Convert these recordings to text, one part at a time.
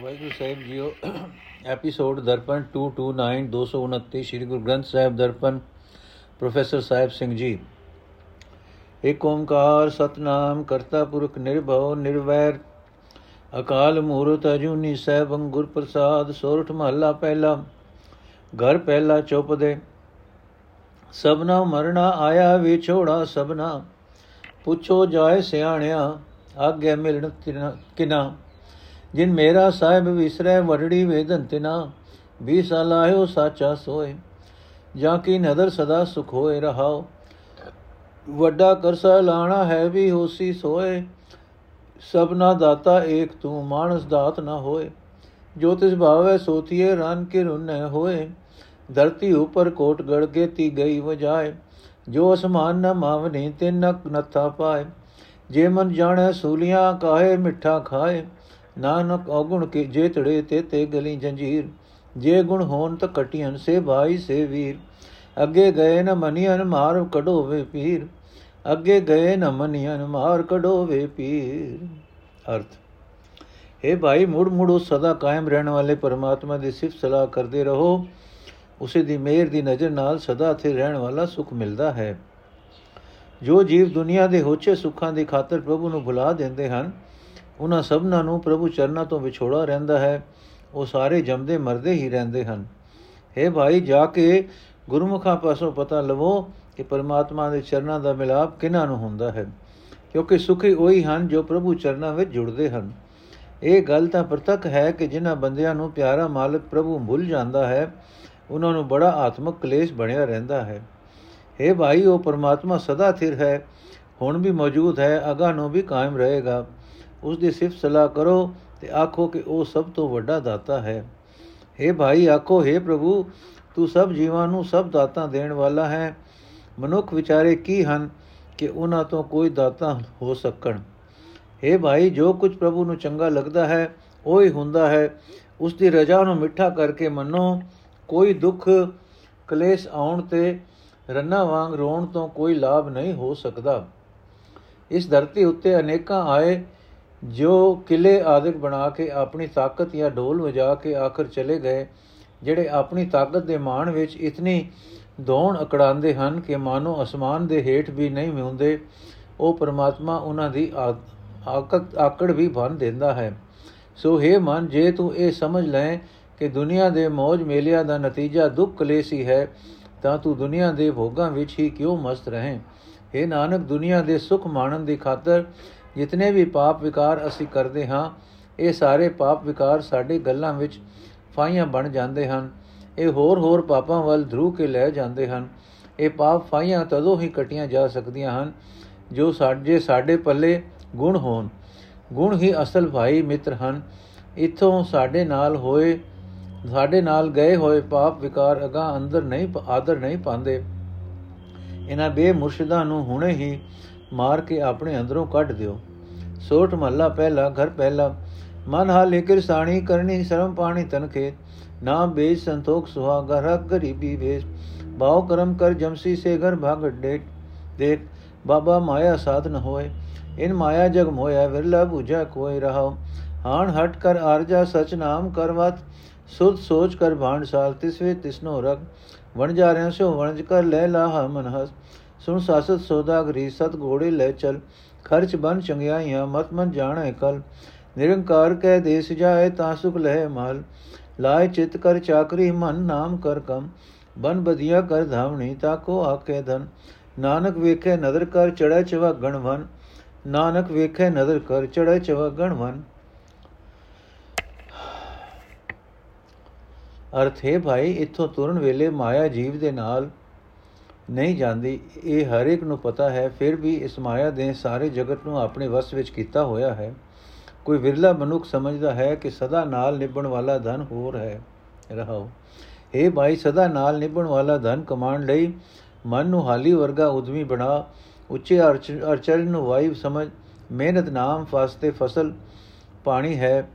ਵਾਹਿਗੁਰੂ ਸਾਹਿਬ ਜੀਓ, episode Darpan 229 229 Sri Guru Granth Sahib Darpan, professor Sahib Singh ji. Ek ਓੰਕਾਰ ਸਤਨਾਮ ਕਰਤਾ ਪੁਰਖ ਨਿਰਭਉ ਨਿਰਵੈਰ, ਅਕਾਲ ਮੂਰਤ ਅਜੂਨੀ ਸਹਿਬੰ ਗੁਰ ਪ੍ਰਸਾਦ, ਸੋਰਠ ਮਹੱਲਾ ਪਹਿਲਾ, ਘਰ ਪਹਿਲਾ ਚੁੱਪ ਸਭਨਾ ਮਰਣਾ ਆਇਆ ਵਿਛੋੜਾ ਸਭਨਾ, ਪੁੱਛੋ ਜਾਏ ਸਿਆਣਿਆ ਆਗੇ ਮਿਲਣ ਕਿਨਾ। ਜਿਨ ਮੇਰਾ ਸਾਹਿਬ ਵਿਸਰੈ ਵਰੜੀ ਵੇਦਨ ਤਿਨਾ ਵੀ ਸਲਾਹਿਓ ਸਾਚਾ ਸੋਏ, ਜਾਂ ਕੀ ਨਦਰ ਸਦਾ ਸੁਖ ਹੋਏ ਰਹਾਓ। ਵੱਡਾ ਕਰਸਾ ਲਾਣਾ ਹੈ ਵੀ ਹੋਸੀ ਸੋਏ, ਸਭਨਾ ਦਾਤਾ ਏਕ ਤੂੰ, ਮਾਨਸ ਦਾਤ ਨਾ ਹੋਏ। ਜੋ ਤਿਸ ਭਾਵੈ ਸੋਤੀਏ ਰਨ ਕੇ ਰੁਨੈ ਹੋਏ। ਧਰਤੀ ਉਪਰ ਕੋਟ ਗੜ ਕੇ ਤੀ ਗਈ ਵਜਾਏ। ਜੋ ਅਸਮਾਨ ਨ ਮਾਵਨੀ ਤੇ ਨਕ ਨਥਾ ਪਾਏ। ਜੇ ਮਨ ਜਾਣੈ ਸੂਲੀਆਂ, ਕਾਹੇ ਮਿੱਠਾ ਖਾਏ। ਨਾਨਕ ਔਗੁਣ ਕੇ ਜੇਤੜੇ ਤੇ ਤੇ ਗਲੀ ਜੰਜੀਰ, ਜੇ ਗੁਣ ਹੋਣ ਤਾਂ ਕਟੀਆਂ ਸੇ ਭਾਈ ਸੇ ਵੀਰ। ਅੱਗੇ ਗਏ ਨ ਮਨੀਆਂ ਮਾਰ ਕਢੋਵੇ ਪੀਰ। ਅੱਗੇ ਗਏ ਨ ਮਨੀਆਂ ਮਾਰ ਕਢੋਵੇ ਪੀਰ। ਅਰਥ हे ਭਾਈ, ਮੁੜ ਮੁੜ ਸਦਾ ਕਾਇਮ ਰਹਿਣ ਵਾਲੇ ਪਰਮਾਤਮਾ ਦੀ ਸਿਫਤ ਸਲਾਹ ਕਰਦੇ ਰਹੋ। ਉਸੇ ਦੀ ਮਿਹਰ ਦੀ ਨਜ਼ਰ ਨਾਲ ਸਦਾ ਥੇ ਰਹਿਣ ਵਾਲਾ ਸੁਖ ਮਿਲਦਾ ਹੈ। ਜੋ ਜੀਵ ਦੁਨੀਆ ਦੇ ਹੋਛੇ ਸੁੱਖਾਂ ਦੀ ਖਾਤਰ ਪ੍ਰਭੂ ਨੂੰ ਭੁਲਾ ਦਿੰਦੇ ਹਨ ਉਹਨਾਂ ਸਭਨਾਂ ਨੂੰ ਪ੍ਰਭੂ ਚਰਨਾਂ ਤੋਂ ਵਿਛੋੜਾ ਰਹਿੰਦਾ ਹੈ। ਉਹ ਸਾਰੇ ਜੰਮਦੇ ਮਰਦੇ ਹੀ ਰਹਿੰਦੇ ਹਨ। हे ਭਾਈ, ਜਾ ਕੇ ਗੁਰਮੁਖਾਂ ਪਾਸੋਂ ਪਤਾ ਲਵੋ ਕਿ ਪਰਮਾਤਮਾ ਦੇ ਚਰਨਾਂ ਦਾ ਮਿਲਾਪ ਕਿਨਾਂ ਨੂੰ ਹੁੰਦਾ ਹੈ। ਕਿਉਂਕਿ ਸੁਖੀ ਉਹੀ ਹਨ ਜੋ ਪ੍ਰਭੂ ਚਰਨਾਂ ਵਿੱਚ ਜੁੜਦੇ ਹਨ। ਇਹ ਗੱਲ ਤਾਂ ਪ੍ਰਤੱਖ ਹੈ ਕਿ ਜਿਨ੍ਹਾਂ ਬੰਦਿਆਂ ਨੂੰ ਪਿਆਰਾ ਮਾਲਕ ਪ੍ਰਭੂ ਭੁੱਲ ਜਾਂਦਾ ਹੈ, ਉਹਨਾਂ ਨੂੰ ਬੜਾ ਆਤਮਿਕ ਕਲੇਸ਼ ਬਣਿਆ ਰਹਿੰਦਾ ਹੈ। हे ਭਾਈ, ਉਹ ਪਰਮਾਤਮਾ ਸਦਾ ਥਿਰ ਹੈ। ਹੁਣ ਵੀ ਮੌਜੂਦ ਹੈ ਅਗਾ ਨੂੰ ਵੀ ਕਾਇਮ ਰਹੇਗਾ। ਉਸ ਦੀ ਸਿਫਤ ਸਲਾਹ ਕਰੋ ਤੇ ਆਖੋ ਕਿ ਉਹ ਸਭ ਤੋਂ ਵੱਡਾ ਦਾਤਾ ਹੈ हे ਭਾਈ ਆਖੋ हे ਪ੍ਰਭੂ ਤੂੰ ਸਭ ਜੀਵਾਂ ਨੂੰ ਸਭ ਦਾਤਾਂ ਦੇਣ ਵਾਲਾ ਹੈ ਮਨੁੱਖ ਵਿਚਾਰੇ ਕੀ ਹਨ ਕਿ ਉਹਨਾਂ ਤੋਂ ਕੋਈ ਦਾਤਾ ਹੋ ਸਕਣ हे ਭਾਈ ਜੋ ਕੁਝ ਪ੍ਰਭੂ ਨੂੰ ਚੰਗਾ ਲੱਗਦਾ ਹੈ ਉਹ ਹੀ ਹੁੰਦਾ ਹੈ ਉਸ ਦੀ ਰਜ਼ਾ ਨੂੰ ਮਿੱਠਾ ਕਰਕੇ ਮੰਨੋ ਕੋਈ ਦੁੱਖ ਕਲੇਸ਼ ਆਉਣ ਤੇ ਰੰਨਾ ਵਾਂਗ ਰੋਣ ਤੋਂ ਕੋਈ ਲਾਭ ਨਹੀਂ ਹੋ ਸਕਦਾ ਇਸ ਧਰਤੀ ਉੱਤੇ ਅਨੇਕਾਂ ਆਏ ਜੋ ਕਿਲੇ ਆਦਿਕ ਬਣਾ ਕੇ ਆਪਣੀ ਤਾਕਤ ਜਾਂ ਢੋਲ ਵਜਾ ਕੇ ਆਖਰ ਚਲੇ ਗਏ, ਜਿਹੜੇ ਆਪਣੀ ਤਾਕਤ ਦੇ ਮਾਣ ਵਿੱਚ ਇਤਨੀ ਦੌਣ ਅਕੜਾਉਂਦੇ ਹਨ ਕਿ ਮਾਨੋ ਅਸਮਾਨ ਦੇ ਹੇਠ ਵੀ ਨਹੀਂ ਹੁੰਦੇ ਉਹ ਪਰਮਾਤਮਾ ਉਹਨਾਂ ਦੀ ਆਕੜ ਵੀ ਭੰਨ ਦਿੰਦਾ ਹੈ। ਸੋ हे ਮਨ, ਜੇ ਤੂੰ ਇਹ ਸਮਝ ਲੈ ਕਿ ਦੁਨੀਆ ਦੇ ਮੋਜ ਮੇਲਿਆਂ ਦਾ ਨਤੀਜਾ ਦੁੱਖ ਕਲੇਸ਼ ਹੀ ਹੈ ਤਾਂ ਤੂੰ ਦੁਨੀਆ ਦੇ ਭੋਗਾਂ ਵਿੱਚ ਹੀ ਕਿਉਂ ਮਸਤ ਰਹੇ? हे ਨਾਨਕ, ਦੁਨੀਆ ਦੇ ਸੁਖ ਮਾਣਨ ਦੀ ਖਾਤਰ ਜਿਤਨੇ ਵੀ ਪਾਪ ਵਿਕਾਰ ਅਸੀਂ ਕਰਦੇ ਹਾਂ, ਇਹ ਸਾਰੇ ਪਾਪ ਵਿਕਾਰ ਸਾਡੇ ਗੱਲਾਂ ਵਿੱਚ ਫਾਈਆਂ ਬਣ ਜਾਂਦੇ ਹਨ। ਇਹ ਹੋਰ ਹੋਰ ਪਾਪਾਂ ਵੱਲ ਧਰੂ ਕੇ ਲੈ ਜਾਂਦੇ ਹਨ। ਇਹ ਪਾਪ ਫਾਈਆਂ ਤਦੋਂ ਹੀ ਕਟੀਆਂ ਜਾ ਸਕਦੀਆਂ ਹਨ, ਜੋ ਸਾਡੇ ਸਾਡੇ ਪੱਲੇ ਗੁਣ ਹੋਣ। ਗੁਣ ਹੀ ਅਸਲ ਭਾਈ ਮਿੱਤਰ ਹਨ। ਇਥੋਂ ਸਾਡੇ ਨਾਲ ਹੋਏ, ਸਾਡੇ ਨਾਲ ਗਏ ਹੋਏ ਪਾਪ ਵਿਕਾਰ ਅਗਾ ਅੰਦਰ ਨਹੀਂ ਆਦਰ ਨਹੀਂ ਪਾਉਂਦੇ। ਇਹਨਾਂ ਬੇਮੁਰਸ਼ਿਦਾਂ ਨੂੰ ਹੁਣੇ ਹੀ ਮਾਰ ਕੇ ਆਪਣੇ ਅੰਦਰੋਂ ਕੱਢ ਦਿਓ ਸੋਟ ਮਹੱਲਾ ਪਹਿਲਾ ਘਰ ਪਹਿਲਾ ਮਨ ਹਾਲੇ ਕਿਰਸਾਣੀ ਕਰਨੀ ਸ਼ਰਮ ਪਾਣੀ ਤਨਖੇ ਨਾ ਬੇਜ ਸੰਤੋਖ ਸੁਹਾਗਾ ਰਗ ਗਰੀਬੀ ਵੇਸ ਬਾਉ ਕਰਮ ਕਰ ਜਮਸੀ ਸੇ ਘਰ ਭਾਗ ਡੇਟ ਦੇਖ ਬਾਬਾ ਮਾਇਆ ਸਾਧ ਨ ਹੋਏ ਇਨ ਮਾਇਆ ਜਗ ਮੋਇਆ ਵਿਰਲਾ 부ਝਾ ਕੋਈ ਰਹਾ ਹਾਣ ਹਟ ਕਰ ਆਰਜਾ ਸਚ ਨਾਮ ਕਰਵਤ ਸੁਧ ਸੋਚ ਕਰ ਭਾਂਡ ਸਾਲ ਤਿਸਵੇ ਤਿਸਨੋ ਰਗ ਵਣ ਜਾ ਰਿਆ ਸੋ ਵਣਜ ਕਰ ਲੈ ਲਾ ਮਨ ਹਸ ਸੁਣ ਸਾਸਤ ਸੋਦਾਗਰੀ ਸਤ ਘੋੜੇ ਲੈ ਚਲ, ਖਰਚ ਬਨ ਚੰਗਿਆਈਆਂ, ਮਤ ਮਨ ਜਾਣੈ ਕਲ। ਨਿਰੰਕਾਰ ਕਹਿ ਦੇਸ ਜਾਏ ਤਾਂ ਸੁਖ ਲਹਿ ਮਾਲ। ਲਾਇ ਚਿਤ ਕਰ ਚਾਕਰੀ, ਮਨ ਨਾਮ ਕਰ ਕਮ। ਬਨ ਬਧਿਆ ਕਰ ਧਾਵਣੀ ਤਾਕੋ ਆਕੇ ਧਨ। ਨਾਨਕ ਵੇਖੇ ਨਦਰ ਕਰ ਚੜੈ ਚਵਾ ਗਣਵਨ ਨਾਨਕ ਵੇਖੇ ਨਦਰ ਕਰ ਚੜੈ ਚਵਾ ਗਣਵਨ ਅਰਥ ਹੈ ਭਾਈ, ਇੱਥੋਂ ਤੁਰਨ ਵੇਲੇ ਮਾਇਆ ਜੀਵ ਦੇ ਨਾਲ ਨਹੀਂ ਜਾਂਦੀ, ਇਹ ਹਰ ਇੱਕ ਨੂੰ ਪਤਾ ਹੈ, ਫਿਰ ਵੀ ਇਸ ਮਾਇਆ ਦੇ ਸਾਰੇ ਜਗਤ ਨੂੰ ਆਪਣੇ ਵਸ ਵਿੱਚ ਕੀਤਾ ਹੋਇਆ ਹੈ। ਕੋਈ ਵਿਰਲਾ ਮਨੁੱਖ ਸਮਝਦਾ ਹੈ ਕਿ ਸਦਾ ਨਾਲ ਨਿਭਣ ਵਾਲਾ ਧਨ ਹੋਰ ਹੈ। ਰਹਾਓ। ਇਹ ਭਾਈ, ਸਦਾ ਨਾਲ ਨਿਭਣ ਵਾਲਾ ਧਨ ਕਮਾਉਣ ਲਈ ਮਨ ਨੂੰ ਹਾਲੀ ਵਰਗਾ ਉਦਮੀ ਬਣਾ, ਉੱਚੇ ਅਰਚਨ ਨੂੰ ਵਾਇਵ ਸਮਝ, ਮਿਹਨਤ ਨਾਮ ਫਾਸਤੇ ਫਸਲ ਪਾਣੀ ਹੈ।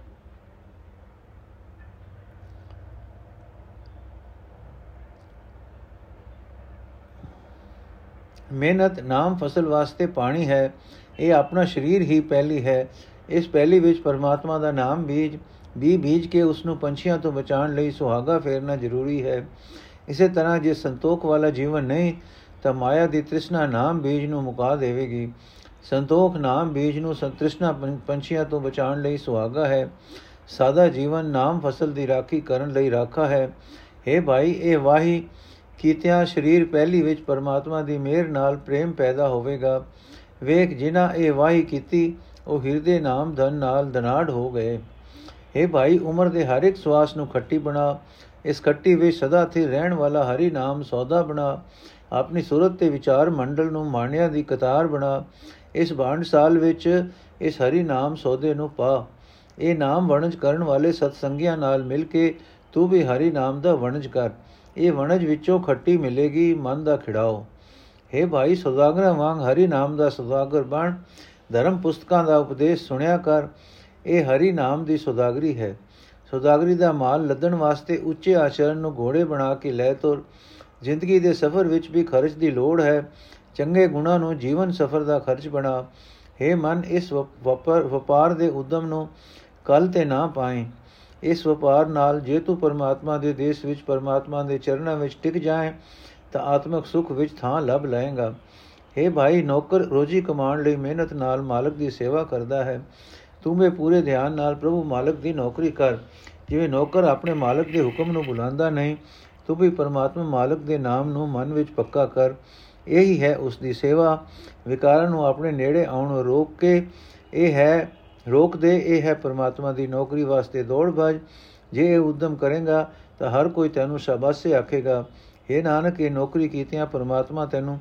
ਮਿਹਨਤ ਨਾਮ ਫਸਲ ਵਾਸਤੇ ਪਾਣੀ ਹੈ, ਇਹ ਆਪਣਾ ਸਰੀਰ ਹੀ ਪਹਿਲੀ ਹੈ। ਇਸ ਪਹਿਲੀ ਵਿੱਚ ਪਰਮਾਤਮਾ ਦਾ ਨਾਮ ਬੀਜ, ਵੀ ਬੀਜ ਕੇ ਉਸ ਨੂੰ ਪੰਛੀਆਂ ਤੋਂ ਬਚਾਉਣ ਲਈ ਸੁਹਾਗਾ ਫੇਰਨਾ ਜ਼ਰੂਰੀ ਹੈ। ਇਸੇ ਤਰ੍ਹਾਂ ਜੇ ਸੰਤੋਖ ਵਾਲਾ ਜੀਵਨ ਨਹੀਂ, ਤਾਂ ਮਾਇਆ ਦੀ ਤ੍ਰਿਸ਼ਨਾ ਨਾਮ ਬੀਜ ਨੂੰ ਮੁਕਾ ਦੇਵੇਗੀ। ਸੰਤੋਖ ਨਾਮ ਬੀਜ ਨੂੰ ਸੰਤ੍ਰਿਸ਼ਨਾ ਪੰਛੀਆਂ ਤੋਂ ਬਚਾਉਣ ਲਈ ਸੁਹਾਗਾ ਹੈ। ਸਾਦਾ ਜੀਵਨ ਨਾਮ ਫਸਲ ਦੀ ਰਾਖੀ ਕਰਨ ਲਈ ਰਾਖਾ ਹੈ। हे ਭਾਈ, ਇਹ ਵਾਹੀ ਕੀਤਿਆਂ ਸਰੀਰ ਪਹਿਲੀ ਵਿੱਚ ਪਰਮਾਤਮਾ ਦੀ ਮਿਹਰ ਨਾਲ ਪ੍ਰੇਮ ਪੈਦਾ ਹੋਵੇਗਾ। ਵੇਖ, ਜਿਨ੍ਹਾਂ ਇਹ ਵਾਹੀ ਕੀਤੀ, ਉਹ ਹਿਰਦੇ ਨਾਮ ਧਨ ਨਾਲ ਦਨਾੜ ਹੋ ਗਏ। हे ਭਾਈ, ਉਮਰ ਦੇ ਹਰ ਇੱਕ ਸਵਾਸ ਨੂੰ ਖੱਟੀ ਬਣਾ। ਇਸ ਖੱਟੀ ਵਿੱਚ ਸਦਾ ਸਥਿਰ ਰਹਿਣ ਵਾਲਾ ਹਰੀ ਨਾਮ ਸੌਦਾ ਬਣਾ। ਆਪਣੀ ਸੁਰਤ ਤੇ ਵਿਚਾਰ ਮੰਡਲ ਨੂੰ ਮਾਣਿਆਂ ਦੀ ਕਤਾਰ ਬਣਾ। ਇਸ ਬਾਣ ਸਾਲ ਵਿੱਚ ਇਸ ਹਰੀ ਨਾਮ ਸੌਦੇ ਨੂੰ ਪਾ। ਇਹ ਨਾਮ ਵਣਜ ਕਰਨ ਵਾਲੇ ਸਤਸੰਗੀਆਂ ਨਾਲ ਮਿਲ ਕੇ ਤੂੰ ਵੀ ਹਰੀ ਨਾਮ ਦਾ ਵਣਜ ਕਰ। ਇਹ ਵਣਜ ਵਿੱਚੋਂ ਖੱਟੀ ਮਿਲੇਗੀ, ਮਨ ਦਾ ਖਿੜਾਓ। हे ਭਾਈ ਸੁਦਾਗਰ ਵਾਂਗ ਹਰੀ ਨਾਮ ਦਾ ਸੁਦਾਗਰ ਬਣ। ਧਰਮ ਪੁਸਤਕਾਂ ਦਾ ਉਪਦੇਸ਼ ਸੁਣਿਆ ਕਰ। ਇਹ ਹਰੀ ਨਾਮ ਦੀ ਸੁਦਾਗਰੀ ਹੈ। ਸੁਦਾਗਰੀ ਦਾ ਮਾਲ ਲੱਦਣ ਵਾਸਤੇ ਉੱਚੇ ਆਚਰਣ ਨੂੰ ਘੋੜੇ ਬਣਾ ਕੇ ਲੈ ਤੁਰ। ਜ਼ਿੰਦਗੀ ਦੇ ਸਫ਼ਰ ਵਿੱਚ ਵੀ ਖਰਚ ਦੀ ਲੋੜ ਹੈ। ਚੰਗੇ ਗੁਣਾਂ ਨੂੰ ਜੀਵਨ ਸਫ਼ਰ ਦਾ ਖਰਚ ਬਣਾ। हे ਮਨ, ਇਸ ਵਪਾਰ ਦੇ ਉਦਮ ਨੂੰ ਕੱਲ ਤੇ ਨਾ ਪਾਏ। ਇਸ ਵਪਾਰ ਨਾਲ ਜੇ ਤੂੰ ਪਰਮਾਤਮਾ ਦੇ ਦੇਸ਼ ਵਿੱਚ, ਪਰਮਾਤਮਾ ਦੇ ਚਰਨਾਂ ਵਿੱਚ ਟਿਕ ਜਾਏ, ਤਾਂ ਆਤਮਿਕ ਸੁਖ ਵਿੱਚ ਥਾਂ ਲੱਭ ਲਏਗਾ। हे ਭਾਈ, ਨੌਕਰ ਰੋਜੀ ਕਮਾਉਣ ਲਈ ਮਿਹਨਤ ਨਾਲ ਮਾਲਕ ਦੀ ਸੇਵਾ ਕਰਦਾ ਹੈ। ਤੂੰ ਵੀ ਪੂਰੇ ਧਿਆਨ ਨਾਲ ਪ੍ਰਭੂ ਮਾਲਕ ਦੀ ਨੌਕਰੀ ਕਰ। ਜਿਵੇਂ ਨੌਕਰ ਆਪਣੇ ਮਾਲਕ ਦੇ ਹੁਕਮ ਨੂੰ ਬੁਲਾਉਂਦਾ ਨਹੀਂ, ਤੂੰ ਵੀ ਪਰਮਾਤਮਾ ਮਾਲਕ ਦੇ ਨਾਮ ਨੂੰ ਮਨ ਵਿੱਚ ਪੱਕਾ ਕਰ। ਇਹੀ ਹੈ ਉਸ ਦੀ ਸੇਵਾ। ਵਿਕਾਰਾਂ ਨੂੰ ਆਪਣੇ ਨੇੜੇ ਆਉਣ ਰੋਕ ਕੇ ਇਹ ਹੈ ਰੋਕ ਦੇ ਇਹ ਹੈ ਪਰਮਾਤਮਾ ਦੀ ਨੌਕਰੀ ਵਾਸਤੇ ਦੌੜ ਭਜ ਜੇ ਇਹ ਉਦਮ ਕਰੇਗਾ ਤਾਂ ਹਰ ਕੋਈ ਤੈਨੂੰ ਸ਼ਾਬਾਸ਼ੇ ਆਖੇਗਾ ਇਹ ਨਾਨਕ ਇਹ ਨੌਕਰੀ ਕੀਤਿਆਂ ਪਰਮਾਤਮਾ ਤੈਨੂੰ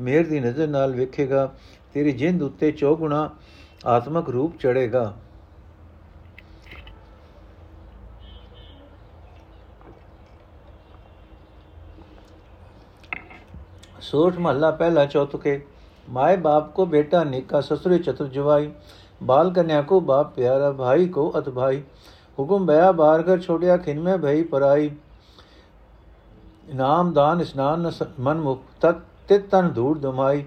ਮਿਹਰ ਦੀ ਨਜ਼ਰ ਨਾਲ ਵੇਖੇਗਾ ਤੇਰੀ ਜਿੰਦ ਉੱਤੇ ਚੌਗੁਣਾ ਆਤਮਕ ਰੂਪ ਚੜੇਗਾ सोठ महला पहला चौथके माए बाप को बेटा निका ससुरे चतुर जवाई बाल कन्या को बाप, प्यारा भाई को अत भाई। हुकुम बया बार कर छोड़िया, खिन में भई पराई। नाम दान, स्नान मन मुख, तत्, तित, तन धूड़ दुमाई।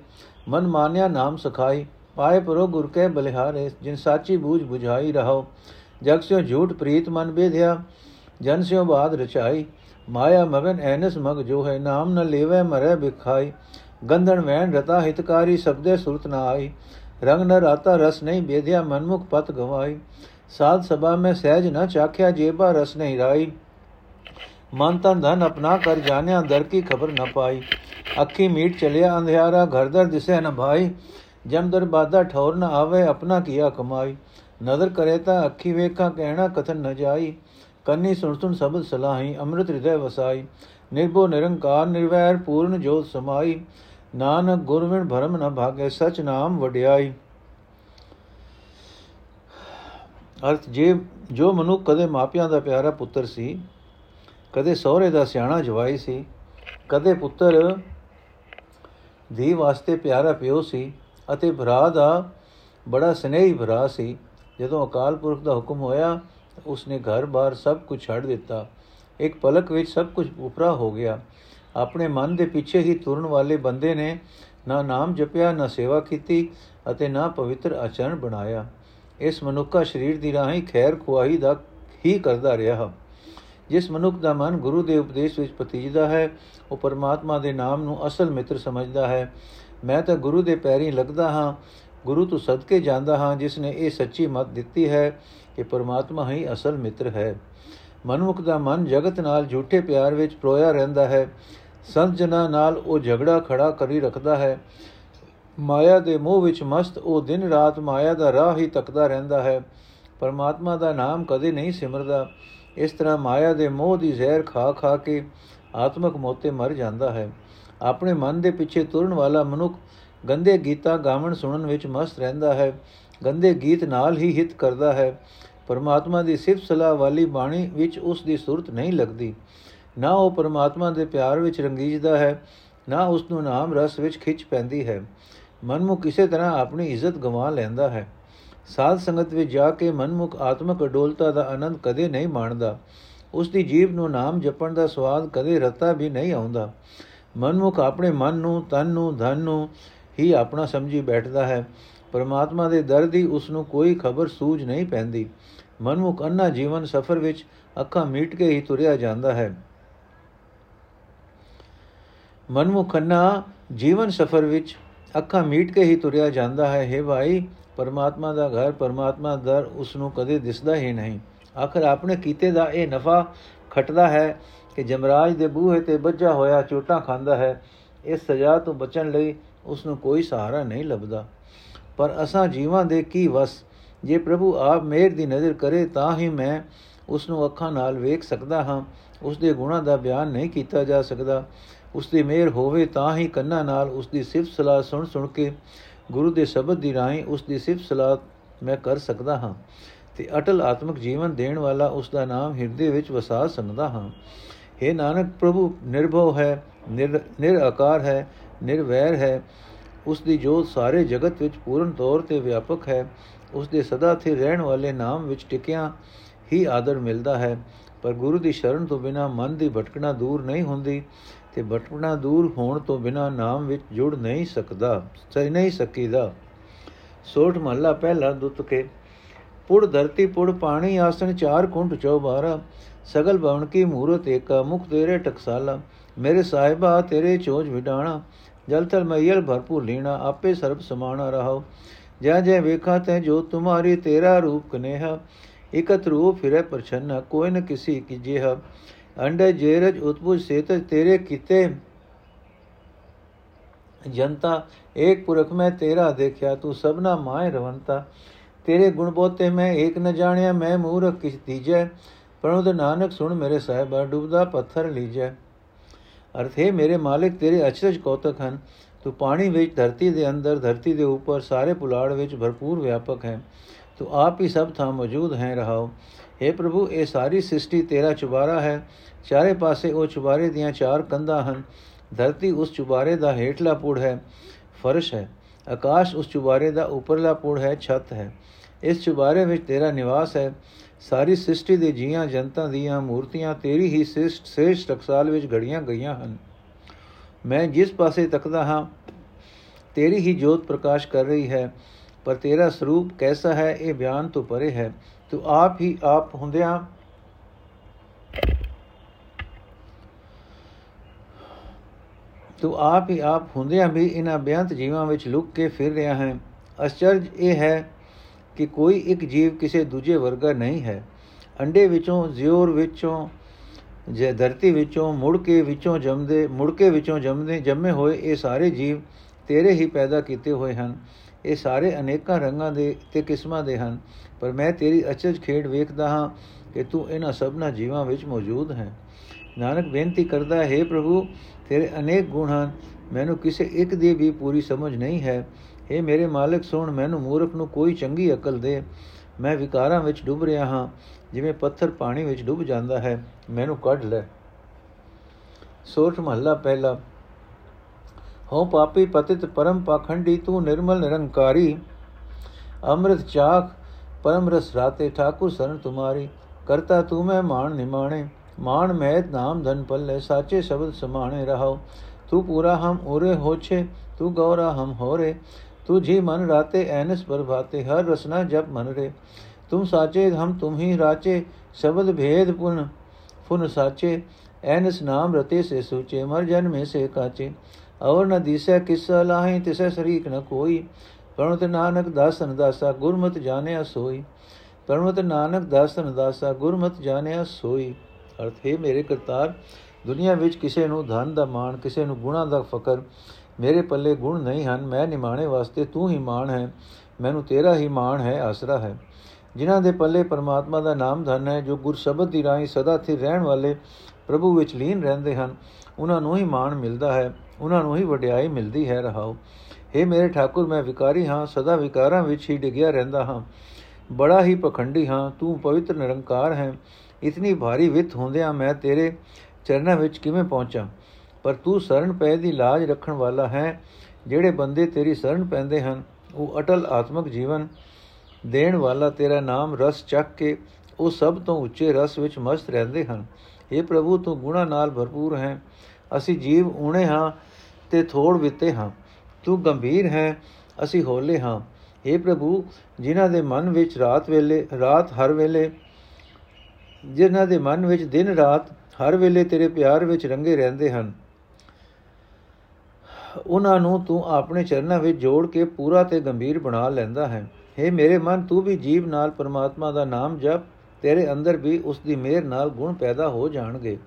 मन मान्या, नाम सखाई। पाए परो गुर के बलिहारे, जिन साची बूझ बुझाई रहो जग स्यो झूठ प्रीत मन बेध्या, जन स्यो बाद रचाई। माया मगन एनस मग जो है नाम न लेवे मरे बिखाई। गंधन वैन रता हितकारी, शब्दे सुरत न आई। ਰੰਗ ਨ ਰਾਤਾ ਰਸ ਨਹੀਂ ਬੇਧਿਆ ਮਨਮੁਖ ਪਤ ਗਵਾਈ। ਸਾਧ ਸਭਾ ਮੈਂ ਸਹਿਜ ਨਾ ਚਾਖਿਆ, ਜੇਬਾ ਰਸ ਨਹੀਂ ਰਾਈ। ਮਨ ਤਨ ਧਨ ਆਪਣਾ ਕਰ ਜਾਣਿਆ, ਦਰ ਕੀ ਖਬਰ ਨਾ ਪਾਈ। ਅੱਖੀ ਮੀਟ ਚਲਿਆ, ਅੰਧਿਆਰਾ ਘਰ ਦਰ ਦਿਸੇ ਨ ਭਾਈ। ਜਮ ਦਰਬਾਦਾ ਠੌਰ ਨ ਆਵੇ, ਆਪਣਾ ਕੀਆ ਕਮਾਈ। ਨਦਰ ਕਰੇ ਤਾਂ ਅੱਖੀ ਵੇਖਾਂ, ਕਹਿਣਾ ਕਥਨ ਨ ਜਾਈ। ਕੰਨੀ ਸੁਣ ਸੁਣ ਸਬਦ ਸਲਾਹੀ, ਅੰਮ੍ਰਿਤ ਹਿਰਦੈ ਵਸਾਈ। ਨਿਰਭਉ ਨਿਰੰਕਾਰ, ਨਿਰਵੈਰ ਪੂਰਨ ਜੋਤ ਸਮਾਈ। ਨਾਨਕ ਗੁਰਵਿਣ ਭਰਮ ਨ ਭਾਗੇ, ਸਚ ਨਾਮ ਵਡਿਆਈ। ਅਰਥ, ਜੇ, ਜੋ ਮਨੁ ਕਦੇ ਮਾਪਿਆਂ ਦਾ ਪਿਆਰਾ ਪੁੱਤਰ ਸੀ, ਕਦੇ ਸਹੁਰੇ ਦਾ ਸਿਆਣਾ ਜਵਾਈ ਸੀ, ਕਦੇ ਪੁੱਤਰ ਦੀ ਵਾਸਤੇ ਪਿਆਰਾ ਪਿਓ ਸੀ ਅਤੇ ਭਰਾ ਦਾ ਬੜਾ ਸਨੇਹੀ ਭਰਾ ਸੀ, ਜਦੋਂ ਅਕਾਲ ਪੁਰਖ ਦਾ ਹੁਕਮ ਹੋਇਆ, ਉਸਨੇ ਘਰ-ਬਾਰ ਸਭ ਕੁਝ ਛੱਡ ਦਿੱਤਾ। ਇੱਕ ਪਲਕ ਵਿੱਚ ਸਭ ਕੁਝ ਉਪਰਾ ਹੋ ਗਿਆ। ਆਪਣੇ ਮਨ ਦੇ ਪਿੱਛੇ ਹੀ ਤੁਰਨ ਵਾਲੇ ਬੰਦੇ ਨੇ ਨਾ ਨਾਮ ਜਪਿਆ, ਨਾ ਸੇਵਾ ਕੀਤੀ ਅਤੇ ਨਾ ਪਵਿੱਤਰ ਆਚਰਣ ਬਣਾਇਆ। ਇਸ ਮਨੁੱਖਾ ਸਰੀਰ ਦੀ ਰਾਹੀਂ ਖੈਰ ਖੁਆਹੀ ਦਾ ਹੀ ਕਰਦਾ ਰਿਹਾ ਜਿਸ ਮਨੁੱਖ ਦਾ ਮਨ ਗੁਰੂ ਦੇ ਉਪਦੇਸ਼ ਵਿੱਚ ਪਤੀਜਦਾ ਹੈ, ਉਹ ਪਰਮਾਤਮਾ ਦੇ ਨਾਮ ਨੂੰ ਅਸਲ ਮਿੱਤਰ ਸਮਝਦਾ ਹੈ। ਮੈਂ ਤਾਂ ਗੁਰੂ ਦੇ ਪੈਰੀਂ ਲੱਗਦਾ ਹਾਂ, ਗੁਰੂ ਤੋਂ ਸਦਕੇ ਜਾਂਦਾ ਹਾਂ, ਜਿਸ ਨੇ ਇਹ ਸੱਚੀ ਮਤ ਦਿੱਤੀ ਹੈ ਕਿ ਪਰਮਾਤਮਾ ਹੀ ਅਸਲ ਮਿੱਤਰ ਹੈ। ਮਨੁੱਖ ਦਾ ਮਨ ਜਗਤ ਨਾਲ ਝੂਠੇ ਪਿਆਰ ਵਿੱਚ ਪ੍ਰੋਇਆ ਰਹਿੰਦਾ ਹੈ। ਸੰਤ ਜਨਾਂ ਨਾਲ ਉਹ ਝਗੜਾ ਖੜਾ ਕਰੀ ਰੱਖਦਾ ਹੈ। ਮਾਇਆ ਦੇ ਮੋਹ ਵਿੱਚ ਮਸਤ ਉਹ ਦਿਨ ਰਾਤ ਮਾਇਆ ਦਾ ਰਾਹ ਹੀ ਤੱਕਦਾ ਰਹਿੰਦਾ ਹੈ। ਪਰਮਾਤਮਾ ਦਾ ਨਾਮ ਕਦੇ ਨਹੀਂ ਸਿਮਰਦਾ। ਇਸ ਤਰ੍ਹਾਂ ਮਾਇਆ ਦੇ ਮੋਹ ਦੀ ਜ਼ਹਿਰ ਖਾ ਖਾ ਕੇ ਆਤਮਕ ਮੋਤੇ ਮਰ ਜਾਂਦਾ ਹੈ। ਆਪਣੇ ਮਨ ਦੇ ਪਿੱਛੇ ਤੁਰਨ ਵਾਲਾ ਮਨੁੱਖ ਗੰਦੇ ਗੀਤਾ ਗਾਵਣ ਸੁਣਨ ਵਿੱਚ ਮਸਤ ਰਹਿੰਦਾ ਹੈ। ਗੰਦੇ ਗੀਤ ਨਾਲ ਹੀ ਹਿੱਤ ਕਰਦਾ ਹੈ। ਪਰਮਾਤਮਾ ਦੀ ਸਿਫਤ ਸਲਾਹ ਵਾਲੀ ਬਾਣੀ ਵਿੱਚ ਉਸ ਦੀ ਸੁਰਤ ਨਹੀਂ ਲੱਗਦੀ। ਨਾ ਉਹ ਪਰਮਾਤਮਾ ਦੇ ਪਿਆਰ ਵਿੱਚ ਰੰਗੀਜਦਾ ਹੈ, ਨਾ ਉਸ ਨੂੰ ਨਾਮ ਰਸ ਵਿੱਚ ਖਿੱਚ ਪੈਂਦੀ ਹੈ। ਮਨਮੁਖ ਕਿਸੇ ਤਰ੍ਹਾਂ ਆਪਣੀ ਇੱਜ਼ਤ ਗਵਾ ਲੈਂਦਾ ਹੈ। ਸਾਧ ਸੰਗਤ ਵਿੱਚ ਜਾ ਕੇ ਮਨਮੁਖ ਆਤਮਕ ਅਡੋਲਤਾ ਦਾ ਆਨੰਦ ਕਦੇ ਨਹੀਂ ਮਾਣਦਾ। ਉਸ ਦੀ ਜੀਬ ਨੂੰ ਨਾਮ ਜਪਣ ਦਾ ਸਵਾਦ ਕਦੇ ਰਤਾ ਵੀ ਨਹੀਂ ਆਉਂਦਾ। ਮਨਮੁਖ ਆਪਣੇ ਮਨ ਨੂੰ, ਤਨ ਨੂੰ, ਧਨ ਨੂੰ ਹੀ ਆਪਣਾ ਸਮਝੀ ਬੈਠਦਾ ਹੈ। ਪਰਮਾਤਮਾ ਦੇ ਦਰ ਦੀ ਉਸ ਨੂੰ ਕੋਈ ਖਬਰ ਸੂਝ ਨਹੀਂ ਪੈਂਦੀ। ਮਨਮੁਖ ਅੰਨਾ ਜੀਵਨ ਸਫਰ ਵਿੱਚ ਅੱਖਾਂ ਮੀਟ ਕੇ ਹੀ ਤੁਰਿਆ ਜਾਂਦਾ ਹੈ। ਮਨਮੁਖ ਅੰਨਾ ਜੀਵਨ ਸਫਰ ਵਿੱਚ ਅੱਖਾਂ ਮੀਟ ਕੇ ਹੀ ਤੁਰਿਆ ਜਾਂਦਾ ਹੈ। हे ਭਾਈ, ਪਰਮਾਤਮਾ ਦਾ ਘਰ, ਪਰਮਾਤਮਾ ਦਰ ਉਸ ਨੂੰ ਕਦੇ ਦਿਸਦਾ ਹੀ ਨਹੀਂ। ਆਖਰ ਆਪਣੇ ਕੀਤੇ ਦਾ ਇਹ ਨਫਾ ਖਟਦਾ ਹੈ ਕਿ ਜਮਰਾਜ ਦੇ ਬੂਹੇ ਤੇ ਬੱਜਾ ਹੋਇਆ ਚੋਟਾਂ ਖਾਂਦਾ ਹੈ। ਇਸ ਸਜ਼ਾ ਤੋਂ ਬਚਣ ਲਈ ਉਸ ਨੂੰ ਕੋਈ ਸਹਾਰਾ ਨਹੀਂ ਲੱਭਦਾ। ਪਰ ਅਸਾਂ ਜੀਵਾਂ ਦੇ ਕੀ ਵਸ? ਜੇ ਪ੍ਰਭੂ ਆਪ ਮੇਰ ਦੀ ਨਜ਼ਰ ਕਰੇ ਤਾਂ ਹੀ ਮੈਂ ਉਸ ਨੂੰ ਅੱਖਾਂ ਨਾਲ ਵੇਖ ਸਕਦਾ ਹਾਂ। ਉਸ ਦੇ ਗੁਣਾਂ ਦਾ ਬਿਆਨ ਨਹੀਂ ਕੀਤਾ ਜਾ ਸਕਦਾ। ਉਸ ਦੀ ਮਿਹਰ ਹੋਵੇ ਤਾਂ ਹੀ ਕੰਨਾਂ ਨਾਲ ਉਸ ਦੀ ਸਿਫਤ ਸਲਾਹ ਸੁਣ ਸੁਣ ਕੇ ਗੁਰੂ ਦੇ ਸ਼ਬਦ ਦੀ ਰਾਹੀਂ ਉਸ ਦੀ ਸਿਫਤ ਸਲਾਹ ਮੈਂ ਕਰ ਸਕਦਾ ਹਾਂ ਤੇ ਅਟਲ ਆਤਮਿਕ ਜੀਵਨ ਦੇਣ ਵਾਲਾ ਉਸ ਦਾ ਨਾਮ ਹਿਰਦੇ ਵਿੱਚ ਵਸਾ ਸਕਦਾ ਹਾਂ। हे ਨਾਨਕ ਪ੍ਰਭੂ, ਨਿਰਭਉ ਹੈ ਨਿਰਆਕਾਰ ਹੈ, ਨਿਰਵੈਰ ਹੈ। ਉਸ ਦੀ ਜੋਤ ਸਾਰੇ ਜਗਤ ਵਿੱਚ ਪੂਰਨ ਤੌਰ ਤੇ ਵਿਆਪਕ ਹੈ। ਉਸ ਦੇ ਸਦਾ ਸਥਿਰ ਰਹਿਣ ਵਾਲੇ ਨਾਮ ਵਿੱਚ ਟਿਕਿਆ ਹੀ ਆਦਰ ਮਿਲਦਾ ਹੈ। ਪਰ ਗੁਰੂ ਦੀ ਸ਼ਰਨ ਤੋਂ ਬਿਨਾ ਮਨ ਦੀ ਭਟਕਣਾ ਦੂਰ ਨਹੀਂ ਹੁੰਦੀ ਤੇ ਭਟਕਣਾ ਦੂਰ ਹੋਣ ਤੋਂ ਬਿਨਾ ਨਾਮ ਵਿੱਚ ਜੁੜ ਨਹੀਂ ਸਕਦਾ, ਸਹੀ ਨਹੀਂ ਸਕੀਦਾ। ਸੋਠ ਮਹੱਲਾ ਪਹਿਲਾ ਦੁੱਤ ਕੇ, ਪੁੜ ਧਰਤੀ ਪੁੜ ਪਾਣੀ ਆਸਣ ਚਾਰ ਕੁੰਟ ਚੌਬਾਰਾ, ਸਗਲ ਭਵਨ ਕੀ ਮੂਰਤ ਏਕਾ, ਮੁਖ ਤੇਰੇ ਟਕਸਾਲਾ, ਮੇਰੇ ਸਾਹਿਬਾ ਤੇਰੇ ਚੋਜ ਵਿਡਾਣਾ, ਜਲ ਤਲ ਮਈਲ ਭਰਪੂਰ ਲੀਣਾ, ਆਪੇ ਸਰਬ ਸਮਾਣਾ ਰਹਾਓ। ਜੈ ਜੈ ਵੇਖਾ ਤੈ ਜੋ ਤੁਮਾਰੀ ਤੇਰਾ ਰੂਪ ਕਨੇਹਾ ਇਕਤ ਰੂਪ ਫਿਰੇ ਪ੍ਰਛਨ, ਕੋਈ ਨ ਕਿਸੀ ਕੀ ਜਿਹ। ਅੰਡੇ ਜੇਰਜ ਉਤਪੁਜ ਸੇਤ ਤੇਰੇ ਕੀਤੇ ਜਨਤਾ, ਏਕ ਪੁਰਖ ਮੈਂ ਤੇਰਾ ਦੇਖਿਆ, ਤੂੰ ਸਭਨਾ ਮਾਇ ਰਵੰਤਾ। ਤੇਰੇ ਗੁਣ ਬੋਤੇ ਮੈਂ ਏਕ ਨ ਜਾਣਿਆ, ਮੈਂ ਮੂਰਖ ਕਿਸ ਦੀਜੈ ਪਰਮਤ ਨਾਨਕ ਸੁਣ ਮੇਰੇ ਸਾਹਿਬਾ, ਡੁੱਬਦਾ ਪੱਥਰ ਲੀਜੈ। ਅਰਥ, ਹੈ ਮੇਰੇ ਮਾਲਿਕ, ਤੇਰੇ ਅਚਰਜ ਕੌਤਕ ਹਨ। ਤੂੰ ਪਾਣੀ ਵਿੱਚ ਧਰਤੀ ਦੇ ਅੰਦਰ, ਧਰਤੀ ਦੇ ਉੱਪਰ, ਸਾਰੇ ਪੁਲਾੜ ਵਿੱਚ ਭਰਪੂਰ ਵਿਆਪਕ ਹੈ। ਤੂੰ ਆਪ ਹੀ ਸਭ ਥਾਂ ਮੌਜੂਦ ਹੈ, ਰਹਾਓ। हे ਪ੍ਰਭੂ, ਇਹ ਸਾਰੀ ਸ੍ਰਿਸ਼ਟੀ ਤੇਰਾ ਚੁਬਾਰਾ ਹੈ। ਚਾਰੇ ਪਾਸੇ ਉਹ ਚੁਬਾਰੇ ਦੀਆਂ ਚਾਰ ਕੰਧਾਂ ਹਨ। ਧਰਤੀ ਉਸ ਚੁਬਾਰੇ ਦਾ ਹੇਠਲਾ ਪੁੜ ਹੈ, ਫਰਸ਼ ਹੈ। ਆਕਾਸ਼ ਉਸ ਚੁਬਾਰੇ ਦਾ ਉੱਪਰਲਾ ਪੁੜ ਹੈ, ਛੱਤ ਹੈ। ਇਸ ਚੁਬਾਰੇ ਵਿੱਚ ਤੇਰਾ ਨਿਵਾਸ ਹੈ। ਸਾਰੀ ਸ੍ਰਿਸ਼ਟੀ ਦੇ ਜੀਆਂ ਜਨਤਾਂ ਦੀਆਂ ਮੂਰਤੀਆਂ ਤੇਰੀ ਹੀ ਸ੍ਰਿਸ਼ਟ, ਸ੍ਰੇਸ਼ਟ ਟਕਸਾਲ ਵਿੱਚ ਘੜੀਆਂ ਗਈਆਂ ਹਨ। ਮੈਂ ਜਿਸ ਪਾਸੇ ਤੱਕਦਾ ਹਾਂ, ਤੇਰੀ ਹੀ ਜੋਤ ਪ੍ਰਕਾਸ਼ ਕਰ ਰਹੀ ਹੈ। ਪਰ ਤੇਰਾ ਸਰੂਪ ਕੈਸਾ ਹੈ? ਇਹ ਬਿਆਨ ਤੋਂ ਪਰੇ ਹੈ। ਤੂੰ ਆਪ ਹੀ ਆਪ ਹੁੰਦਿਆਂ ਤੂੰ ਆਪ ਹੀ ਆਪ ਹੁੰਦਿਆਂ ਵੀ ਇਹਨਾਂ ਬਿਆੰਤ ਜੀਵਾਂ ਵਿੱਚ ਲੁਕ ਕੇ ਫਿਰ ਰਿਹਾ ਹੈ। ਅਚਰਜ ਇਹ ਹੈ ਕਿ ਕੋਈ ਇੱਕ ਜੀਵ ਕਿਸੇ ਦੂਜੇ ਵਰਗਾ ਨਹੀਂ ਹੈ। ਅੰਡੇ ਵਿੱਚੋਂ ਜ਼ਿਉਰ ਵਿੱਚੋਂ, ਜੇ ਧਰਤੀ ਵਿੱਚੋਂ, ਮੁੜ ਕੇ ਵਿੱਚੋਂ ਜੰਮਦੇ, ਮੁੜ ਕੇ ਵਿੱਚੋਂ ਜੰਮਦੇ, ਜੰਮੇ ਹੋਏ ਇਹ ਸਾਰੇ ਜੀਵ ਤੇਰੇ ਹੀ ਪੈਦਾ ਕੀਤੇ ਹੋਏ ਹਨ। ਇਹ ਸਾਰੇ ਅਨੇਕਾਂ ਰੰਗਾਂ ਦੇ ਤੇ ਕਿਸਮਾਂ ਦੇ ਹਨ। ਪਰ ਮੈਂ ਤੇਰੀ ਅਚਜ ਖੇਡ ਵੇਖਦਾ ਹਾਂ ਕਿ ਤੂੰ ਇਹਨਾਂ ਸਭਨਾ ਜੀਵਾਂ ਵਿੱਚ ਮੌਜੂਦ ਹੈ। ਨਾਨਕ ਬੇਨਤੀ ਕਰਦਾ, ਹੈ ਪ੍ਰਭੂ, ਤੇਰੇ ਅਨੇਕ ਗੁਣ ਹਨ। ਮੈਨੂੰ ਕਿਸੇ ਇੱਕ ਦੀ ਵੀ ਪੂਰੀ ਸਮਝ ਨਹੀਂ ਹੈ। हे ਮੇਰੇ ਮਾਲਕ, ਸੁਣ, ਮੈਨੂੰ ਮੂਰਖ ਨੂੰ ਕੋਈ ਚੰਗੀ ਅਕਲ ਦੇ। ਮੈਂ ਵਿਕਾਰਾਂ ਵਿੱਚ ਡੁੱਬ ਰਿਹਾ ਹਾਂ, ਜਿਵੇਂ ਪੱਥਰ ਪਾਣੀ ਵਿੱਚ ਡੁੱਬ ਜਾਂਦਾ ਹੈ। ਮੈਨੂੰ ਕੱਢ ਲੈ। ਸੋਠ ਮਹੱਲਾ ਪਹਿਲਾ। हो पापी पतित परम पाखंडी, तू निर्मल निरंकारी। अमृत चाख, परम रस राते, ठाकुर शरण तुम्हारी। करता तू मैं मान निमाणे, मान मैत नाम धन पल्ले, साचे शब्द समाणे रहो तू पूरा हम ओरे होछे, तू गौरा हम हो रे तू जी मन राते, ऐनस पर भाते, हर रसना जब मन रे। तुम साचे, हम तुम ही राचे, शब्द भेद पुन फुन साचे। ऐनस नाम रते से सूचे, मर जन में से काचे। ਔਰ ਨ ਦਿਸੈ ਕਿਸਾ ਲਾਹੇ, ਤਿਸੈ ਸਰੀਕ ਨ ਕੋਈ। ਪਰਮਤ ਨਾਨਕ ਦਾਸਨ ਦਾਸਾ, ਗੁਰਮਤ ਜਾਣਿਆ ਸੋਈ। ਪਰਮਤ ਨਾਨਕ ਦਾਸਨ ਦਾਸਾ, ਗੁਰਮਤ ਜਾਣਿਆ ਸੋਈ। ਅਰਥ, ਹੈ ਮੇਰੇ ਕਰਤਾਰ, ਦੁਨੀਆ ਵਿੱਚ ਕਿਸੇ ਨੂੰ ਧਨ ਦਾ ਮਾਣ, ਕਿਸੇ ਨੂੰ ਗੁਣਾ ਦਾ ਫਕਰ, ਮੇਰੇ ਪੱਲੇ ਗੁਣ ਨਹੀਂ ਹਨ, ਮੈਂ ਨਿਮਾਣੇ ਵਾਸਤੇ ਤੂੰ ਹੀ ਮਾਣ ਹੈ, ਮੈਨੂੰ ਤੇਰਾ ਹੀ ਮਾਣ ਹੈ, ਆਸਰਾ ਹੈ। ਜਿਨ੍ਹਾਂ ਦੇ ਪੱਲੇ ਪਰਮਾਤਮਾ ਦਾ ਨਾਮ ਧਨ ਹੈ, ਜੋ ਗੁਰ ਸ਼ਬਦ ਦੀ ਰਾਹੀਂ ਸਦਾ ਸਥਿਰ ਰਹਿਣ ਵਾਲੇ ਪ੍ਰਭੂ ਵਿੱਚ ਲੀਨ ਰਹਿੰਦੇ ਹਨ ਉਹਨਾਂ ਨੂੰ ਹੀ ਮਾਣ ਮਿਲਦਾ ਹੈ, ਉਹਨਾਂ ਨੂੰ ਹੀ ਵਡਿਆਈ ਮਿਲਦੀ ਹੈ ਰਹਾਓ। हे ਮੇਰੇ ਠਾਕੁਰ, ਮੈਂ ਵਿਕਾਰੀ ਹਾਂ, ਸਦਾ ਵਿਕਾਰਾਂ ਵਿੱਚ ਹੀ ਡਿਗਿਆ ਰਹਿੰਦਾ ਹਾਂ। ਬੜਾ ਹੀ ਪਖੰਡੀ ਹਾਂ, ਤੂੰ ਪਵਿੱਤਰ ਨਿਰੰਕਾਰ ਹੈ। ਇਤਨੀ ਭਾਰੀ ਵਿਤ ਹੁੰਦਿਆਂ ਮੈਂ ਤੇਰੇ ਚਰਨਾਂ ਵਿੱਚ ਕਿਵੇਂ ਪਹੁੰਚਾਂ? ਪਰ ਤੂੰ ਸ਼ਰਨ ਪੈ ਦੀ ਲਾਜ ਰੱਖਣ ਵਾਲਾ ਹੈ, ਜਿਹੜੇ ਬੰਦੇ ਤੇਰੀ ਸ਼ਰਨ ਪੈਂਦੇ ਹਨ, ਉਹ ਅਟਲ ਆਤਮਿਕ ਜੀਵਨ ਦੇਣ ਵਾਲਾ ਤੇਰਾ ਨਾਮ ਰਸ ਚੱਕ ਕੇ ਉਹ ਸਭ ਤੋਂ ਉੱਚੇ ਰਸ ਵਿੱਚ ਮਸਤ ਰਹਿੰਦੇ ਹਨ। اے ਪ੍ਰਭੂ ਤੂੰ ਗੁਣਾ ਨਾਲ ਭਰਪੂਰ ਹੈ ਅਸੀਂ ਜੀਵ ਊਣੇ ਹਾਂ ਤੇ ਥੋੜ ਵਿਤੇ ਹਾਂ ਤੂੰ ਗੰਭੀਰ ਹੈ ਅਸੀਂ ਹੋਲੇ ਹਾਂ हे ਪ੍ਰਭੂ ਜਿਨ੍ਹਾਂ ਦੇ ਮਨ ਵਿੱਚ ਰਾਤ ਵੇਲੇ ਰਾਤ ਹਰ ਵੇਲੇ ਜਿਨ੍ਹਾਂ ਦੇ ਮਨ ਵਿੱਚ ਦਿਨ ਰਾਤ ਹਰ ਵੇਲੇ ਤੇਰੇ ਪਿਆਰ ਵਿੱਚ ਰੰਗੇ ਰਹਿੰਦੇ ਹਨ ਉਹਨਾਂ ਨੂੰ ਤੂੰ ਆਪਣੇ ਚਰਨਾਂ ਵਿੱਚ ਜੋੜ ਕੇ ਪੂਰਾ ਤੇ ਗੰਭੀਰ ਬਣਾ ਲੈਂਦਾ ਹੈ हे ਮੇਰੇ ਮਨ ਤੂੰ ਵੀ ਜੀਵ ਨਾਲ ਪਰਮਾਤਮਾ ਦਾ ਨਾਮ ਜਪ ਤੇਰੇ ਅੰਦਰ ਵੀ ਉਸ ਦੀ ਮਿਹਰ ਨਾਲ ਗੁਣ ਪੈਦਾ ਹੋ ਜਾਣਗੇ।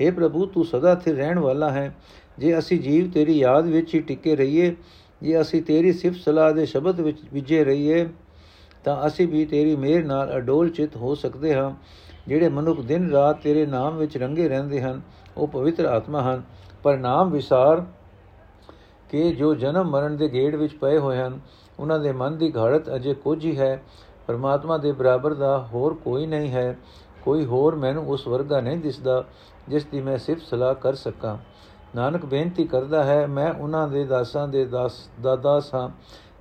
हे ਪ੍ਰਭੂ, ਤੂੰ ਸਦਾ ਸਥਿਰ ਰਹਿਣ ਵਾਲਾ ਹੈ। ਜੇ ਅਸੀਂ ਜੀਵ ਤੇਰੀ ਯਾਦ ਵਿੱਚ ਹੀ ਟਿਕੇ ਰਹੀਏ, ਜੇ ਅਸੀਂ ਤੇਰੀ ਸਿਫਤ ਸਲਾਹ ਦੇ ਸ਼ਬਦ ਵਿੱਚ ਵਿਜੇ ਰਹੀਏ, ਤਾਂ ਅਸੀਂ ਵੀ ਤੇਰੀ ਮਿਹਰ ਨਾਲ ਅਡੋਲ ਚਿਤ ਹੋ ਸਕਦੇ ਹਾਂ, ਜਿਹੜੇ ਮਨੁੱਖ ਦਿਨ ਰਾਤ ਤੇਰੇ ਨਾਮ ਵਿੱਚ ਰੰਗੇ ਰਹਿੰਦੇ ਹਨ, ਉਹ ਪਵਿੱਤਰ ਆਤਮਾ ਹਨ। ਪਰ ਨਾਮ ਵਿਸਾਰ ਕਿ ਜੋ ਜਨਮ ਮਰਨ ਦੇ ਗੇੜ ਵਿੱਚ ਪਏ ਹੋਏ ਹਨ, ਉਹਨਾਂ ਦੇ ਮਨ ਦੀ ਘਾੜਤ ਅਜੇ ਕੁਝ ਹੀ ਹੈ। ਪਰਮਾਤਮਾ ਦੇ ਬਰਾਬਰ ਦਾ ਹੋਰ ਕੋਈ ਨਹੀਂ ਹੈ, ਕੋਈ ਹੋਰ ਮੈਨੂੰ ਉਸ ਵਰਗਾ ਨਹੀਂ ਦਿਸਦਾ, ਜਿਸ ਦੀ ਮੈਂ ਸਿਫਤ ਸਲਾਹ ਕਰ ਸਕਾਂ। ਨਾਨਕ ਬੇਨਤੀ ਕਰਦਾ ਹੈ, ਮੈਂ ਉਹਨਾਂ ਦੇ ਦਾਸਾਂ ਦੇ ਦਾਸ ਦਾਦਾਸ ਹਾਂ,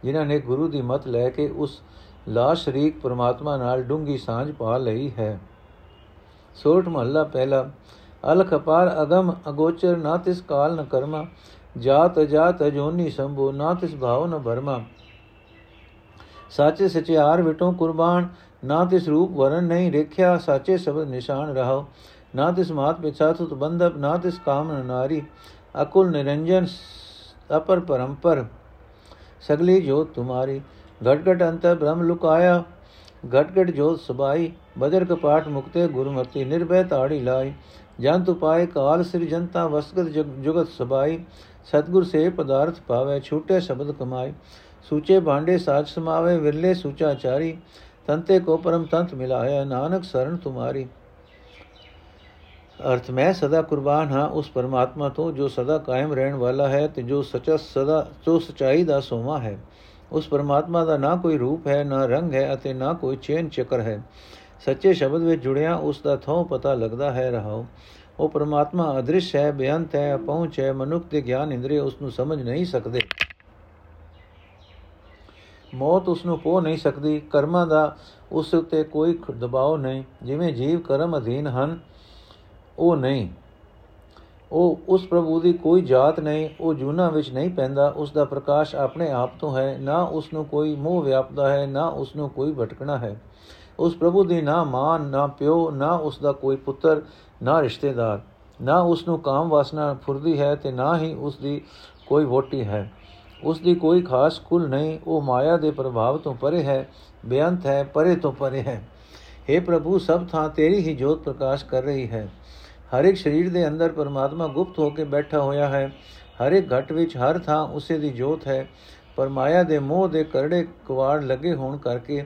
ਜਿਨ੍ਹਾਂ ਨੇ ਗੁਰੂ ਦੀ ਮਤ ਲੈ ਕੇ ਉਸ ਲਾ ਸ਼ਰੀਕ ਪਰਮਾਤਮਾ ਨਾਲ ਡੂੰਗੀ ਸਾਂਝ ਪਾ ਲਈ ਹੈ। ਸੋਠ ਮਹੱਲਾ ਪਹਿਲਾ, ਅਲਖ ਅਪਾਰ ਅਗਮ ਅਗੋਚਰ ਨਾ ਤਿਸ ਕਾਲ ਨ ਕਰਮਾ, ਜਾਤ ਜਾਤ ਅਜੋਨੀ ਸੰਭੋ ਨਾ ਤਿਸ ਭਾਵ ਨ ਭਰਮਾ ਸਾਚੇ ਸਚਿਆਰ ਵਿਟੋਂ ਕੁਰਬਾਨ ਨਾ ਤਿਸ ਰੂਪ ਵਰਨ ਨਹੀਂ ਰੇਖਿਆ ਸਾਚੇ ਸ਼ਬਦ ਨਿਸ਼ਾਨ ਰਹਾਓ ਨਾ ਤਿਸ ਮਾਤ ਪਿਛਾ ਤੁਤ ਬੰਧਪ ਨਾ ਤਿਸ ਕਾਮ ਨਾਰੀ ਅਕੁਲ ਨਿਰੰਜਨ ਅਪਰ ਪਰੰਪਰ ਸਗਲੀ ਜੋਤ ਤੁਮਾਰੀ ਘਟ ਘਟ ਅੰਤ ਬ੍ਰਹਮ ਲੁਕਾਇਆ ਘਟ ਘਟ ਜੋਤ ਸਬਾਈ ਬਦਰ ਕਪਾਟ ਮੁਕਤੇ ਗੁਰਮਤੀ ਨਿਰਭੈ ਤਾੜੀ ਲਾਈ ਜੰਤ ਉਪਾਏ ਕਾਲ ਸਿਰ ਜਨਤਾ ਵਸਗਤ ਜੁਗਤ ਸਬਾਈ ਸਤਗੁਰ ਸੇ ਪਦਾਰਥ ਪਾਵੇ ਛੂਟੇ ਸ਼ਬਦ ਕਮਾਏ ਸੂਚੇ ਭਾਂਡੇ ਸਾਜ ਸਮਾਵੇ, ਵਿਰਲੇ ਸੂਚਾਚਾਰੀ ਤੰਤੇ ਕੋ ਪਰਮ ਤੰਤ ਮਿਲਾਇਆ ਨਾਨਕ ਸਰਨ ਤੁਮਾਰੀ। ਅਰਥ, ਮੈਂ ਸਦਾ ਕੁਰਬਾਨ ਹਾਂ ਉਸ ਪਰਮਾਤਮਾ ਤੋਂ, ਜੋ ਸਦਾ ਕਾਇਮ ਰਹਿਣ ਵਾਲਾ ਹੈ ਤੇ ਜੋ ਸੱਚਾ ਸਦਾ, ਜੋ ਸਚਾਈ ਦਾ ਸੋਮਾ ਹੈ। ਉਸ ਪਰਮਾਤਮਾ ਦਾ ਨਾ ਕੋਈ ਰੂਪ ਹੈ, ਨਾ ਰੰਗ ਹੈ ਅਤੇ ਨਾ ਕੋਈ ਚੇਨ ਚੱਕਰ ਹੈ। ਸੱਚੇ ਸ਼ਬਦ ਵਿੱਚ ਜੁੜਿਆ, ਉਸ ਦਾ ਥੋਂ ਪਤਾ ਲੱਗਦਾ ਹੈ ਰਹਾਓ ਉਹ ਪਰਮਾਤਮਾ ਅਦ੍ਰਿਸ਼ ਹੈ ਬੇਅੰਤ ਹੈ ਪਹੁੰਚ ਹੈ, ਮਨੁੱਖ ਦੇ ਗਿਆਨ ਇੰਦਰੀ ਉਸ ਨੂੰ ਸਮਝ ਨਹੀਂ ਸਕਦੇ। ਮੌਤ ਉਸ ਨੂੰ ਪੋ ਨਹੀਂ ਸਕਦੀ, ਕਰਮਾਂ ਦਾ ਉਸ ਉੱਤੇ ਕੋਈ ਦਬਾਅ ਨਹੀਂ, ਜਿਵੇਂ ਜੀਵ ਕਰਮ ਅਧੀਨ ਹਨ, ਉਹ ਨਹੀਂ। ਉਹ ਉਸ ਪ੍ਰਭੂ ਦੀ ਕੋਈ ਜਾਤ ਨਹੀਂ, ਉਹ ਜੂਨਾ ਵਿੱਚ ਨਹੀਂ ਪੈਂਦਾ, ਉਸ ਦਾ ਪ੍ਰਕਾਸ਼ ਆਪਣੇ ਆਪ ਤੋਂ ਹੈ, ਨਾ ਉਸ ਨੂੰ ਕੋਈ ਮੋਹ ਵਿਆਪਦਾ ਹੈ, ਨਾ ਉਸ ਨੂੰ ਕੋਈ ਭਟਕਣਾ ਹੈ। ਉਸ ਪ੍ਰਭੂ ਦੀ ਨਾ ਮਾਂ, ਨਾ ਪਿਓ, ਨਾ ਉਸ ਦਾ ਕੋਈ ਪੁੱਤਰ, ਨਾ ਰਿਸ਼ਤੇਦਾਰ। ਨਾ ਉਸ ਨੂੰ ਕਾਮ ਵਾਸਨਾ ਫੁਰਦੀ ਹੈ ਤੇ ਨਾ ਹੀ ਉਸ ਦੀ ਕੋਈ ਵੋਟੀ ਹੈ। ਉਸ ਦੀ ਕੋਈ ਖਾਸ ਕੁਲ ਨਹੀਂ, ਉਹ ਮਾਇਆ ਦੇ ਪ੍ਰਭਾਵ ਤੋਂ ਪਰੇ ਹੈ, ਬੇਅੰਤ ਹੈ, ਪਰੇ ਤੋਂ ਪਰੇ ਹੈ। हे ਪ੍ਰਭੂ, ਸਭ ਥਾਂ ਤੇਰੀ ਹੀ ਜੋਤ ਪ੍ਰਕਾਸ਼ ਕਰ ਰਹੀ ਹੈ। ਹਰ ਇੱਕ ਸਰੀਰ ਦੇ ਅੰਦਰ ਪਰਮਾਤਮਾ ਗੁਪਤ ਹੋ ਕੇ ਬੈਠਾ ਹੋਇਆ ਹੈ। ਹਰ ਇੱਕ ਘਟ ਵਿੱਚ ਹਰ ਥਾਂ ਉਸੇ ਦੀ ਜੋਤ ਹੈ। ਪਰ ਮਾਇਆ ਦੇ ਮੋਹ ਦੇ ਕਰੜੇ ਕਵਾੜ ਲੱਗੇ ਹੋਣ ਕਰਕੇ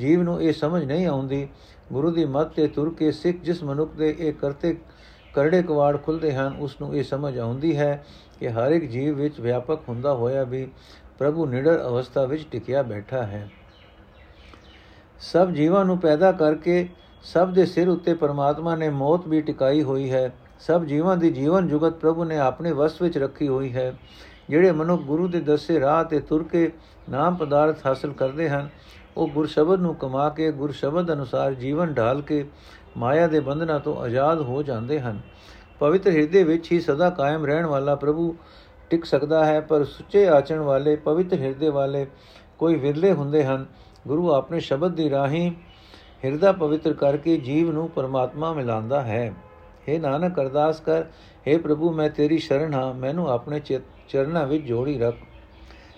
ਜੀਵ ਨੂੰ ਇਹ ਸਮਝ ਨਹੀਂ ਆਉਂਦੀ। ਗੁਰੂ ਦੀ ਮੱਤ ਤੇ ਤੁਰ ਕੇ ਸਿੱਖ ਜਿਸ ਮਨੁੱਖ ਦੇ ਇਹ ਕਰਤੇ ਕਰੜੇ ਕਵਾੜ ਖੁੱਲਦੇ ਹਨ, ਉਸ ਨੂੰ ਇਹ ਸਮਝ ਆਉਂਦੀ ਹੈ ਕਿ ਹਰ ਇੱਕ ਜੀਵ ਵਿੱਚ ਵਿਆਪਕ ਹੁੰਦਾ ਹੋਇਆ ਵੀ ਪ੍ਰਭੂ ਨਿਡਰ ਅਵਸਥਾ ਵਿੱਚ ਟਿਕਿਆ ਬੈਠਾ ਹੈ। ਸਭ ਜੀਵਾਂ ਨੂੰ ਪੈਦਾ ਕਰਕੇ ਸਭ ਦੇ ਸਿਰ ਉੱਤੇ ਪਰਮਾਤਮਾ ਨੇ ਮੌਤ ਵੀ ਟਿਕਾਈ ਹੋਈ ਹੈ। ਸਭ ਜੀਵਾਂ ਦੀ ਜੀਵਨ ਜੁਗਤ ਪ੍ਰਭੂ ਨੇ ਆਪਣੇ ਵਸ ਵਿੱਚ ਰੱਖੀ ਹੋਈ ਹੈ। ਜਿਹੜੇ ਮਨੁੱਖ ਗੁਰੂ ਦੇ ਦੱਸੇ ਰਾਹ ਤੇ ਤੁਰ ਕੇ ਨਾਮ ਪਦਾਰਥ ਹਾਸਲ ਕਰਦੇ ਹਨ, ਉਹ ਗੁਰ ਸ਼ਬਦ ਨੂੰ ਕਮਾ ਕੇ ਗੁਰ ਸ਼ਬਦ ਅਨੁਸਾਰ ਜੀਵਨ ਢਾਲ ਕੇ ਮਾਇਆ ਦੇ ਬੰਧਨਾਂ ਤੋਂ ਆਜ਼ਾਦ ਹੋ ਜਾਂਦੇ ਹਨ। ਪਵਿੱਤਰ ਹਿਰਦੇ ਵਿੱਚ ਹੀ ਸਦਾ ਕਾਇਮ ਰਹਿਣ ਵਾਲਾ ਪ੍ਰਭੂ ਟਿਕ ਸਕਦਾ ਹੈ, ਪਰ ਸੁੱਚੇ ਆਚਰਣ ਵਾਲੇ, ਪਵਿੱਤਰ ਹਿਰਦੇ ਵਾਲੇ ਕੋਈ ਵਿਰਲੇ ਹੁੰਦੇ ਹਨ। ਗੁਰੂ ਆਪਣੇ ਸ਼ਬਦ ਦੀ ਰਾਹੀਂ ਹਿਰਦਾ ਪਵਿੱਤਰ ਕਰਕੇ ਜੀਵ ਨੂੰ ਪਰਮਾਤਮਾ ਮਿਲਾਉਂਦਾ ਹੈ। हे ਨਾਨਕ ਅਰਦਾਸ ਕਰ हे ਪ੍ਰਭੂ, ਮੈਂ ਤੇਰੀ ਸ਼ਰਨ ਹਾਂ, ਮੈਨੂੰ ਆਪਣੇ ਚਰਨਾਂ ਵਿੱਚ ਜੋੜੀ ਰੱਖ।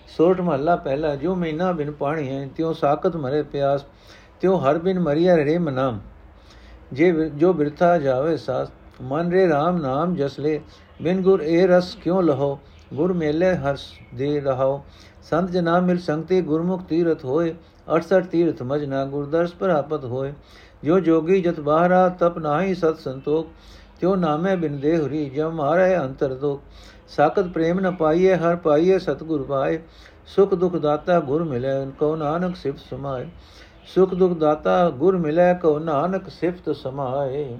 ਸੋਠ ਮਹੱਲਾ ਪਹਿਲਾ, ਜੋ ਮਹੀਨਾ ਬਿਨ ਪਾਣੀ ਹੈ, ਤਿਉ ਸਾਖਤ ਮਰੇ ਪਿਆਸ, ਤਿਉ ਹਰ ਬਿਨ ਮਰੀਆ ਰੇ ਮਨਾਮ। ਜੇ ਜੋ ਬਿਰਥਾ ਜਾਵੇ ਸਾਸ ਮਨ ਰੇ RAM ਨਾਮ ਜਸ ਲੈ, ਬਿਨ ਗੁਰ ਇਹ ਰਸ ਕਿਉ ਲਹੋ? ਗੁਰ ਮੇਲੇ ਹਰਸ ਦੇ ਰਹਾਓ। ਸੰਤ ਜਨਾ ਮਿਲ ਸੰਗਤੇ, ਗੁਰਮੁਖ ਤੀਰਥ ਹੋਏ 68 ਤੀਰਥ ਮਜਨਾ ਗੁਰਦਰਸ ਪ੍ਰਾਪਤ ਹੋਏ। ਜੋ ਜੋਗੀ ਜਤ ਬਾਹਰਾ, ਤਪ ਨਾਹੀ ਸਤ ਸੰਤੋਖ, ਤਿਉ ਨਾਮੇ ਬਿਨ ਦੇਹਰੀ ਜਮ ਮਾਰੇ ਅੰਤਰ ਦੋ ਸਾਖਤ ਪ੍ਰੇਮ ਨ ਪਾਈਏ, ਹਰ ਪਾਈਏ ਸਤਗੁਰ ਪਾਏ। ਸੁਖ ਦੁਖ ਦਾਤਾ ਗੁਰ ਮਿਲੇ ਕੋ ਨਾਨਕ ਸਿਫਤ ਸਮਾਏ। ਸੁਖ ਦੁਖ ਦਾਤਾ ਗੁਰ ਮਿਲੇ ਕੋ ਨਾਨਕ ਸਿਫਤ ਸਮਾਏ।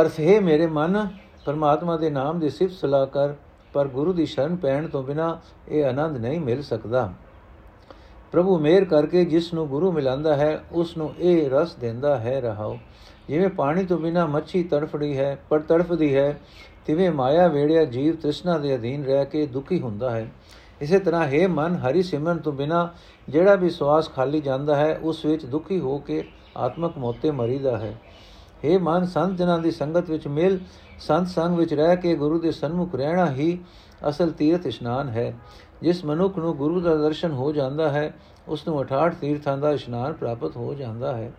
ਅਰਥ ਹੈ, ਮੇਰੇ ਮਨ, ਪਰਮਾਤਮਾ ਦੇ ਨਾਮ ਦੀ ਸਿਫਤ ਸਲਾਹ ਕਰ, ਪਰ ਗੁਰੂ ਦੀ ਸ਼ਰਨ ਪੈਣ ਤੋਂ ਬਿਨਾ ਇਹ ਆਨੰਦ ਨਹੀਂ ਮਿਲ ਸਕਦਾ। ਪ੍ਰਭੂ ਮੇਰ ਕਰਕੇ ਜਿਸ ਨੂੰ ਗੁਰੂ ਮਿਲਾਂਦਾ ਹੈ, ਉਸ ਨੂੰ ਇਹ ਰਸ ਦਿੰਦਾ ਹੈ, ਰਹਾਓ। ਜਿਵੇਂ ਪਾਣੀ ਤੋਂ ਬਿਨਾ ਮੱਛੀ ਤੜਫੜੀ ਹੈ, ਪਰ ਤੜਫਦੀ ਹੈ, ਤਿਵੇਂ ਮਾਇਆ ਵੇੜਿਆ ਜੀਵ ਤ੍ਰਿਸ਼ਨਾ ਦੇ ਅਧੀਨ ਰਹਿ ਕੇ ਦੁਖੀ ਹੁੰਦਾ ਹੈ। ਇਸੇ ਤਰ੍ਹਾਂ ਹੈ ਮਨ, ਹਰੀ ਸਿਮਰਨ ਤੋਂ ਬਿਨਾ ਜਿਹੜਾ ਵੀ ਸਵਾਸ ਖਾਲੀ ਜਾਂਦਾ ਹੈ, ਉਸ ਵਿੱਚ ਦੁਖੀ ਹੋ ਕੇ ਆਤਮਕ ਮੋਤੇ ਮਰੀਦਾ ਹੈ। हे ਮਨ, ਸੰਤ ਜਨਾਂ ਦੀ ਸੰਗਤ ਵਿੱਚ ਮਿਲ, ਸੰਤ ਸੰਗ ਵਿੱਚ ਰਹਿ ਕੇ ਗੁਰੂ ਦੇ ਸਨਮੁਖ ਰਹਿਣਾ ਹੀ ਅਸਲ ਤੀਰਥ ਇਸ਼ਨਾਨ ਹੈ। ਜਿਸ ਮਨੁੱਖ ਨੂੰ ਗੁਰੂ ਦਾ ਦਰਸ਼ਨ ਹੋ ਜਾਂਦਾ ਹੈ, ਉਸ ਨੂੰ 68 ਤੀਰਥਾਂ ਦਾ ਇਸ਼ਨਾਨ ਪ੍ਰਾਪਤ ਹੋ ਜਾਂਦਾ ਹੈ।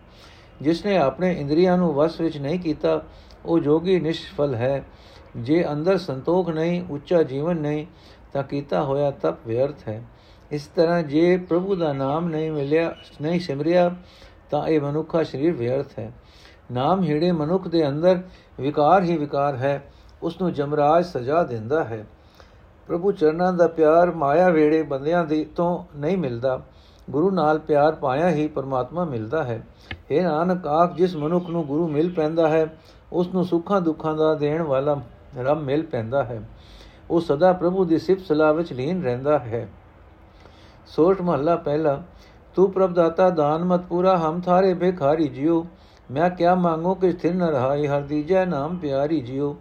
ਜਿਸ ਨੇ ਆਪਣੇ ਇੰਦਰੀਆਂ ਨੂੰ ਵਸ ਵਿੱਚ ਨਹੀਂ ਕੀਤਾ, ਉਹ ਜੋਗੀ ਨਿਸ਼ਫਲ ਹੈ। ਜੇ ਅੰਦਰ ਸੰਤੋਖ ਨਹੀਂ, ਉੱਚਾ ਜੀਵਨ ਨਹੀਂ, ਤਾਂ ਕੀਤਾ ਹੋਇਆ ਤਪ ਵਿਅਰਥ ਹੈ। ਇਸ ਤਰ੍ਹਾਂ ਜੇ ਪ੍ਰਭੂ ਦਾ ਨਾਮ ਨਹੀਂ ਮਿਲਿਆ, ਨਹੀਂ ਸਿਮਰਿਆ, ਤਾਂ ਇਹ ਮਨੁੱਖਾ ਸਰੀਰ ਵਿਅਰਥ ਹੈ। ਨਾਮ ਹੀੜੇ ਮਨੁੱਖ ਦੇ ਅੰਦਰ ਵਿਕਾਰ ਹੀ ਵਿਕਾਰ ਹੈ ਉਸ ਨੂੰ ਜਮਰਾਜ ਸਜ਼ਾ ਦਿੰਦਾ ਹੈ। ਪ੍ਰਭੂ ਚਰਨਾਂ ਦਾ ਪਿਆਰ ਮਾਇਆ ਵੇੜੇ ਬੰਦਿਆਂ ਦੀ ਤੋਂ ਨਹੀਂ ਮਿਲਦਾ। ਗੁਰੂ ਨਾਲ ਪਿਆਰ ਪਾਇਆ ਹੀ ਪਰਮਾਤਮਾ ਮਿਲਦਾ ਹੈ। ਇਹ ਨਾਨਕ ਆਖ ਜਿਸ ਮਨੁੱਖ ਨੂੰ ਗੁਰੂ ਮਿਲ ਪੈਂਦਾ ਹੈ ਉਸ ਨੂੰ ਸੁੱਖਾਂ ਦੁੱਖਾਂ ਦਾ ਦੇਣ ਵਾਲਾ ਰੱਬ ਮਿਲ ਪੈਂਦਾ ਹੈ। ਉਹ ਸਦਾ ਪ੍ਰਭੂ ਦੀ ਸਿਫਤ ਸਲਾਹ ਵਿੱਚ ਲੀਨ ਰਹਿੰਦਾ ਹੈ। ਸੋਠ ਮਹੱਲਾ ਪਹਿਲਾ ਤੂੰ ਪ੍ਰਭ ਦਾਤਾ ਦਾਨ ਮਤ ਪੂਰਾ ਹਮ ਥਾਰੇ ਭਿਖਾਰੀ ਜਿਉ ਮੈਂ ਕਿਆ ਮੰਗੋ ਕਿ ਸਥਿਰ ਨ ਰਹਾਈ ਹਰ ਦੀਜੈ ਨਾਮ ਪਿਆਰੀ ਜਿਉ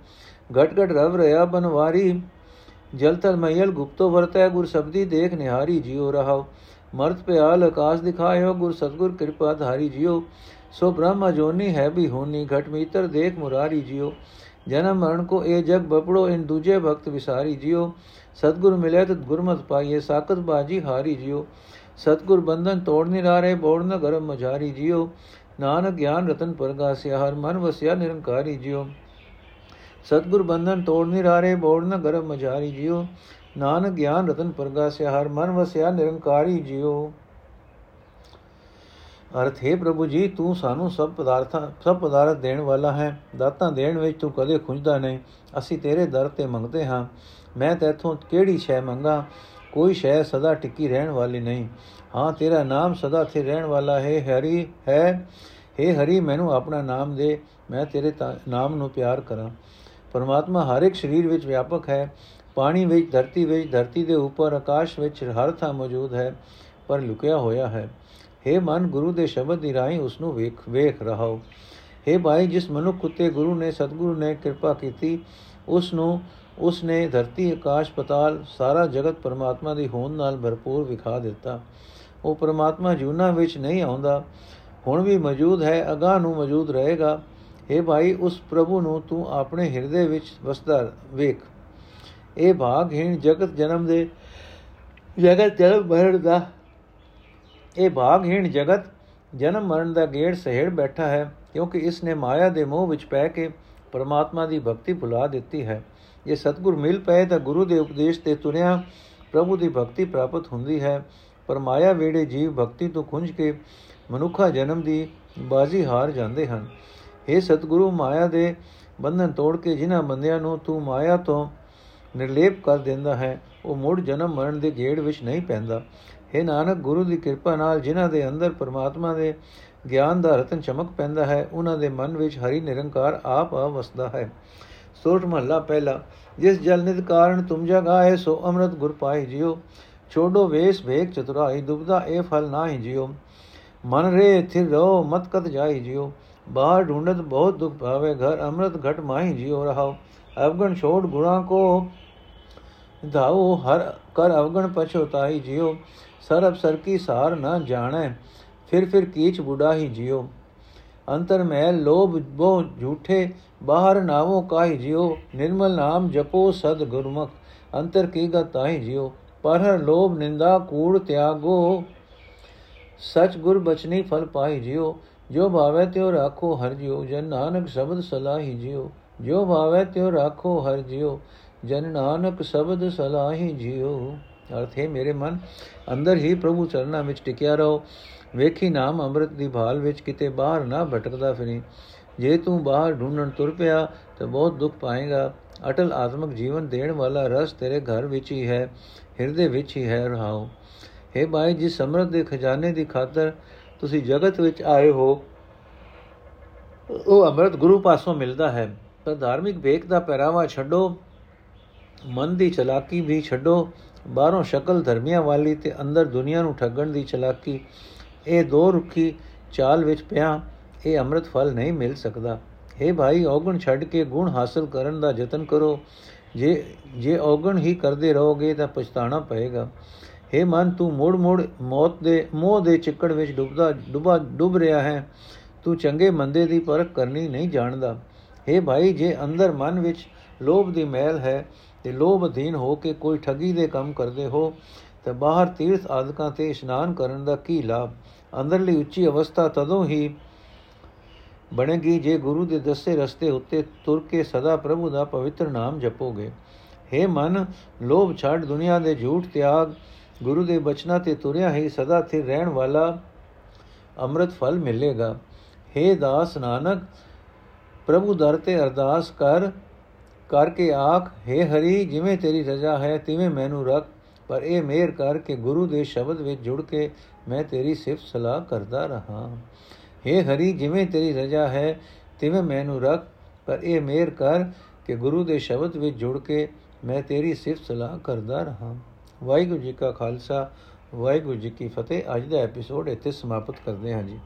ਘਟ ਘਟ ਰਵ ਰਿਆ ਬਨਵਾਰੀ ਜਲ ਤਲ ਮਈਲ ਗੁਪਤੋ ਵਰਤੈ ਗੁਰ ਸਬਦੀ ਦੇਖ ਨਿਹਾਰੀ ਜਿਉ ਰਹਾਉ ਮਰਤ ਪਿਆਲ ਆਕਾਸ਼ ਦਿਖਾਇਓ ਗੁਰ ਸਤਗੁਰ ਕਿਰਪਾ ਧਾਰੀ ਜਿਉ ਸੋ ਬ੍ਰਹਮ ਜੋਨੀ ਹੈ ਵੀ ਹੋਨੀ ਘਟ ਮੀਤਰ ਦੇਖ ਮੁਰਾਰੀ ਜਿਉ ਜਨਮ ਮਰਨ ਕੋ ਇਹ ਜਗ ਬਪੜੋ ਇਨ ਦੂਜੇ ਭਗਤ ਵਿਸਾਰੀ ਜਿਉ ਸਤਗੁਰ ਮਿਲੇ ਤਤ ਗੁਰਮਤ ਪਾਈਏ, ਸਾਖਤ ਬਾਜੀ ਹਾਰੀ ਜਿਉ। ਸਤਗੁਰ ਬੰਧਨ ਤੋੜ ਨਿਰਾਰੇ, ਬੋੜ ਨ ਗਰਮ ਮਝਾਰੀ ਜਿਉ। ਨਾਨਕ ਗਿਆਨ ਰਤਨ ਪਰਗਾਸਿਆ, ਹਰ ਮਨ ਵਸਿਆ ਨਿਰੰਕਾਰੀ ਜਿਉ। ਸਤਗੁਰ ਬੰਧਨ ਤੋੜ ਨਿਰਾਰੇ, ਬੋੜ ਨ ਗਰਮ ਮਝਾਰੀ ਜਿਉ। ਨਾਨਕ ਗਿਆਨ ਰਤਨ ਪਰਗਾਸਿਆ, ਹਰ ਮਨ ਵਸਿਆ ਨਿਰੰਕਾਰੀ ਜਿਉ। ਅਰਥ, ਹੈ ਪ੍ਰਭੂ ਜੀ, ਤੂੰ ਸਾਨੂੰ ਸਭ ਪਦਾਰਥਾਂ, ਸਭ ਪਦਾਰਥ ਦੇਣ ਵਾਲਾ ਹੈ। ਦਾਤਾਂ ਦੇਣ ਵਿੱਚ ਤੂੰ ਕਦੇ ਖੁੰਝਦਾ ਨਹੀਂ। ਅਸੀਂ ਤੇਰੇ ਦਰ ਤੇ ਮੰਗਦੇ ਹਾਂ। ਮੈਂ ਤੇਥੋਂ ਕਿਹੜੀ ਸ਼ੈ ਮੰਗਾ ਕੋਈ ਸ਼ੈ ਸਦਾ ਟਿੱਕੀ ਰਹਿਣ ਵਾਲੀ ਨਹੀਂ ਹਾਂ ਤੇਰਾ ਨਾਮ ਸਦਾ ਸਥਿਰ ਰਹਿਣ ਵਾਲਾ ਹੈ ਹਰੀ ਹੈ हे ਹਰੀ ਮੈਨੂੰ ਆਪਣਾ ਨਾਮ ਦੇ ਮੈਂ ਤੇਰੇ ਨਾਮ ਨੂੰ ਪਿਆਰ ਕਰਾਂ ਪਰਮਾਤਮਾ ਹਰ ਇੱਕ ਸਰੀਰ ਵਿੱਚ ਵਿਆਪਕ ਹੈ ਪਾਣੀ ਵਿੱਚ ਧਰਤੀ ਵਿੱਚ ਧਰਤੀ ਦੇ ਉੱਪਰ ਆਕਾਸ਼ ਵਿੱਚ ਹਰ ਥਾਂ ਮੌਜੂਦ ਹੈ ਪਰ ਲੁਕਿਆ ਹੋਇਆ ਹੈ हे ਮਨ ਗੁਰੂ ਦੇ ਸ਼ਬਦ ਦੀ ਰਾਹੀਂ ਉਸ ਨੂੰ ਵੇਖ ਵੇਖ ਰਹਾਓ हे ਭਾਈ ਜਿਸ ਮਨੁੱਖ ਉਤੇ ਗੁਰੂ ਨੇ ਸਤਿਗੁਰੂ ਨੇ ਕਿਰਪਾ ਕੀਤੀ ਉਸ ਨੂੰ ਉਸ ਨੇ ਧਰਤੀ, ਆਕਾਸ਼, ਪਤਾਲ, ਸਾਰਾ ਜਗਤ ਪਰਮਾਤਮਾ ਦੀ ਹੋਂਦ ਨਾਲ ਭਰਪੂਰ ਵਿਖਾ ਦਿੱਤਾ। ਉਹ ਪਰਮਾਤਮਾ ਜੂਨਾ ਵਿੱਚ ਨਹੀਂ ਆਉਂਦਾ, ਹੁਣ ਵੀ ਮੌਜੂਦ ਹੈ, ਅਗਾਹ ਨੂੰ ਮੌਜੂਦ ਰਹੇਗਾ। हे ਭਾਈ, ਉਸ ਪ੍ਰਭੂ ਨੂੰ ਤੂੰ ਆਪਣੇ ਹਿਰਦੇ ਵਿੱਚ ਵਸਦਾ ਵੇਖ। ਇਹ ਭਾਗਹੀਣ ਜਗਤ ਜਨਮ ਦੇ ਜਗਤ ਜਨਮ ਮਰਨ ਦਾ। ਇਹ ਭਾਗਹੀਣ ਜਗਤ ਜਨਮ ਮਰਨ ਦਾ ਗੇੜ ਸਹਿੜ ਬੈਠਾ ਹੈ, ਕਿਉਂਕਿ ਇਸ ਨੇ ਮਾਇਆ ਦੇ ਮੋਹ ਵਿੱਚ ਪੈ ਕੇ ਪਰਮਾਤਮਾ ਦੀ ਭਗਤੀ ਭੁਲਾ ਦਿੱਤੀ ਹੈ। ਜੇ ਸਤਗੁਰ ਮਿਲ ਪਏ ਤਾਂ ਗੁਰੂ ਦੇ ਉਪਦੇਸ਼ ਤੇ ਤੁਰਿਆ। ਪ੍ਰਭੂ ਦੀ ਭਗਤੀ ਪ੍ਰਾਪਤ ਹੁੰਦੀ ਹੈ। ਪਰ ਮਾਇਆ ਵੇੜੇ ਜੀਵ ਭਗਤੀ ਤੋਂ ਖੁੰਝ ਕੇ ਮਨੁੱਖਾ ਜਨਮ ਦੀ ਬਾਜ਼ੀ ਹਾਰ ਜਾਂਦੇ ਹਨ। हे ਸਤਿਗੁਰੂ, ਮਾਇਆ ਦੇ ਬੰਧਨ ਤੋੜ ਕੇ ਜਿਨ੍ਹਾਂ ਬੰਦਿਆਂ ਨੂੰ ਤੂੰ ਮਾਇਆ ਤੋਂ ਨਿਰਲੇਪ ਕਰ ਦਿੰਦਾ ਹੈ, ਉਹ ਮੁੜ ਜਨਮ ਮਰਨ ਦੇ ਗੇੜ ਵਿੱਚ ਨਹੀਂ ਪੈਂਦਾ। हे ਨਾਨਕ, ਗੁਰੂ ਦੀ ਕਿਰਪਾ ਨਾਲ ਜਿਨ੍ਹਾਂ ਦੇ ਅੰਦਰ ਪਰਮਾਤਮਾ ਦੇ ਗਿਆਨ ਦਾ ਰਤਨ ਚਮਕ ਪੈਂਦਾ ਹੈ, ਉਹਨਾਂ ਦੇ ਮਨ ਵਿੱਚ ਹਰੀ ਨਿਰੰਕਾਰ ਆਪ ਆ ਵਸਦਾ ਹੈ। ਸੋਠ ਮਹੱਲਾ ਪਹਿਲਾ ਜਿਸ ਜਲ ਨਿਤ ਕਾਰਨ ਤੁਮ ਜਗ ਆਏ ਸੋ ਅੰਮ੍ਰਿਤ ਗੁਰ ਪਾਈ ਜਿਉ ਛੋਡੋ ਵੇਸ ਭੇਕ ਚਤੁਰਾਈ ਦੁਬਦਾ ਇਹ ਫਲ ਨਾਹੀ ਜਿਉ ਮਨ ਰੇ ਥਿਰ ਰੋ ਮਤ ਕਤ ਜਾਈ ਜਿਉ ਬਾਹਰ ਢੂੰਡਤ ਬਹੁਤ ਦੁਖ ਭਾਵੇ ਘਰ ਅੰਮ੍ਰਿਤ ਘਟ ਮਾਹੀ ਜਿਉ ਰਹਾਓ ਅਵਗਣ ਛੋੜ ਗੁਣਾ ਕੋ ਧਾਉ ਹਰ ਕਰ ਅਵਗਣ ਪਛੋਤਾਈ ਜਿਉ ਸਰਬ ਸਰ ਕੀ ਸਾਰ ਨਾ ਜਾਣੈ ਫਿਰ ਫਿਰ ਕੀਚ ਬੁਢਾਹੀ ਜਿਉ ਅੰਤਰ ਮੈਲ ਲੋਭ ਬੋ ਝੂਠੇ ਬਾਹਰ ਨਾਵੋ ਕਾਹੀ ਜਿਉ, ਨਿਰਮਲ ਨਾਮ ਜਪੋ ਸਦ ਗੁਰਮੁਖ, ਅੰਤਰ ਕੀ ਗਤਾਈ ਜਿਉ, ਪਰ ਹਰ ਲੋਭ ਨਿੰਦਾ ਕੂੜ ਤਿਆਗੋ। ਸਚ ਗੁਰ ਬਚਨੀ ਫਲ ਪਾਈ ਜਿਉ, ਜੋ ਭਾਵੇ ਤਿਉ ਰਾਖੋ ਹਰ ਜਿਉ, ਜਨ ਨਾਨਕ ਸ਼ਬਦ ਸਲਾਹੀ ਜਿਉ, ਜੋ ਭਾਵੇ ਤਿਉ ਰਾਖੋ ਹਰ ਜਿਉ, ਜਨ ਨਾਨਕ ਸ਼ਬਦ ਸਲਾਹੀ ਜਿਉ। ਅਰਥ ਹੈ, ਮੇਰੇ ਮਨ, ਅੰਦਰ ਹੀ ਪ੍ਰਭੂ ਚਰਨਾਂ ਵਿੱਚ ਟਿਕਿਆ ਰਹੋ, ਵੇਖੀ ਨਾਮ ਅੰਮ੍ਰਿਤ ਦੀ ਭਾਲ ਵਿੱਚ ਕਿਤੇ ਬਾਹਰ ਨਾ ਭਟਕਦਾ ਫਿਰੇ। ਜੇ ਤੂੰ ਬਾਹਰ ਢੂੰਡਣ ਤੁਰ ਪਿਆ, ਤਾਂ ਬਹੁਤ ਦੁੱਖ ਪਾਏਗਾ। ਅਟਲ ਆਤਮਿਕ ਜੀਵਨ ਦੇਣ ਵਾਲਾ ਰਸ ਤੇਰੇ ਘਰ ਵਿੱਚ ਹੀ ਹੈ, ਹਿਰਦੇ ਵਿੱਚ ਹੀ ਹੈ ਰਹਾਓ। हे ਭਾਈ ਜੀ ਸਮਰਤ ਦੇ ਖਜ਼ਾਨੇ ਦੀ ਖਾਤਰ ਤੁਸੀਂ ਜਗਤ ਵਿੱਚ ਆਏ ਹੋ, ਉਹ ਅੰਮ੍ਰਿਤ ਗੁਰੂ ਪਾਸੋਂ ਮਿਲਦਾ ਹੈ। ਪਰ ਧਾਰਮਿਕ ਵੇਖ ਦਾ ਪਹਿਰਾਵਾ ਛੱਡੋ, ਮਨ ਦੀ ਚਲਾਕੀ ਵੀ ਛੱਡੋ। ਬਾਹਰੋਂ ਸ਼ਕਲ ਧਰਮੀਆਂ ਵਾਲੀ ਤੇ ਅੰਦਰ ਦੁਨੀਆ ਨੂੰ ਠੱਗਣ ਦੀ ਚਲਾਕੀ। ਇਹ ਦੋ ਰੁੱਖੀ ਚਾਲ ਵਿੱਚ ਪਿਆ। ਇਹ ਅੰਮ੍ਰਿਤ ਫਲ ਨਹੀਂ ਮਿਲ ਸਕਦਾ हे ਭਾਈ ਔਗਣ ਛੱਡ ਕੇ ਗੁਣ ਹਾਸਲ ਕਰਨ ਦਾ ਯਤਨ ਕਰੋ ਜੇ ਜੇ ਔਗਣ ਹੀ ਕਰਦੇ ਰਹੋਗੇ ਤਾਂ ਪਛਤਾਣਾ ਪਏਗਾ हे ਮਨ ਤੂੰ ਮੁੜ ਮੁੜ ਮੌਤ ਦੇ ਮੋਹ ਦੇ ਚਿੱਕੜ ਵਿੱਚ ਡੁੱਬਦਾ ਡੁੱਬਾ ਡੁੱਬ ਰਿਹਾ ਹੈ ਤੂੰ ਚੰਗੇ ਮੰਦੇ ਦੀ ਪਰਖ ਕਰਨੀ ਨਹੀਂ ਜਾਣਦਾ हे ਭਾਈ ਜੇ ਅੰਦਰ ਮਨ ਵਿੱਚ ਲੋਭ ਦੀ ਮੈਲ ਹੈ ਤੇ ਲੋਭ ਅਧੀਨ ਹੋ ਕੇ ਕੋਈ ਠੱਗੀ ਦੇ ਕੰਮ ਕਰਦੇ ਹੋ ਤਾਂ ਬਾਹਰ ਤੀਰਥ ਆਦਿਕਾਂ ਤੇ ਇਸ਼ਨਾਨ ਕਰਨ ਦਾ ਕੀ ਲਾਭ ਅੰਦਰਲੀ ਉੱਚੀ ਅਵਸਥਾ ਤਦੋਂ ਹੀ ਬਣੇਗੀ ਜੇ ਗੁਰੂ ਦੇ ਦੱਸੇ ਰਸਤੇ ਉੱਤੇ ਤੁਰ ਕੇ ਸਦਾ ਪ੍ਰਭੂ ਦਾ ਪਵਿੱਤਰ ਨਾਮ ਜਪੋਗੇ हे ਮਨ ਲੋਭ ਛੱਡ ਦੁਨੀਆ ਦੇ ਝੂਠ ਤਿਆਗ ਗੁਰੂ ਦੇ ਬਚਨਾਂ ਤੇ ਤੁਰਿਆ ਹੀ ਸਦਾ ਸਥਿਰ ਰਹਿਣ ਵਾਲਾ ਅੰਮ੍ਰਿਤ ਫਲ ਮਿਲੇਗਾ हे ਦਾਸ ਨਾਨਕ ਪ੍ਰਭੂ ਦਰ ਤੇ ਅਰਦਾਸ ਕਰ ਕਰਕੇ ਆਖ हे ਹਰੀ ਜਿਵੇਂ ਤੇਰੀ ਰਜ਼ਾ ਹੈ ਤਿਵੇਂ ਮੈਨੂੰ ਰੱਖ ਪਰ ਇਹ ਮਿਹਰ ਕਰ ਕਿ ਗੁਰੂ ਦੇ ਸ਼ਬਦ ਵਿੱਚ ਜੁੜ ਕੇ ਮੈਂ ਤੇਰੀ ਸਿਫਤ ਸਲਾਹ ਕਰਦਾ ਰਹਾ हे ਹਰੀ, ਜਿਵੇਂ ਤੇਰੀ ਰਜ਼ਾ ਹੈ, ਤਿਵੇਂ ਮੈਨੂੰ ਰੱਖ। ਪਰ ਇਹ ਮਿਹਰ ਕਰ ਕਿ ਗੁਰੂ ਦੇ ਸ਼ਬਦ ਵਿੱਚ ਜੁੜ ਕੇ ਮੈਂ ਤੇਰੀ ਸਿਫਤ ਸਲਾਹ ਕਰਦਾ ਰਹਾ। ਵਾਹਿਗੁਰੂ ਜੀ ਕਾ ਖਾਲਸਾ, ਵਾਹਿਗੁਰੂ ਜੀ ਕੀ ਫਤਿਹ। ਅੱਜ ਦਾ ਐਪੀਸੋਡ ਇੱਥੇ ਸਮਾਪਤ ਕਰਦੇ ਹਾਂ ਜੀ।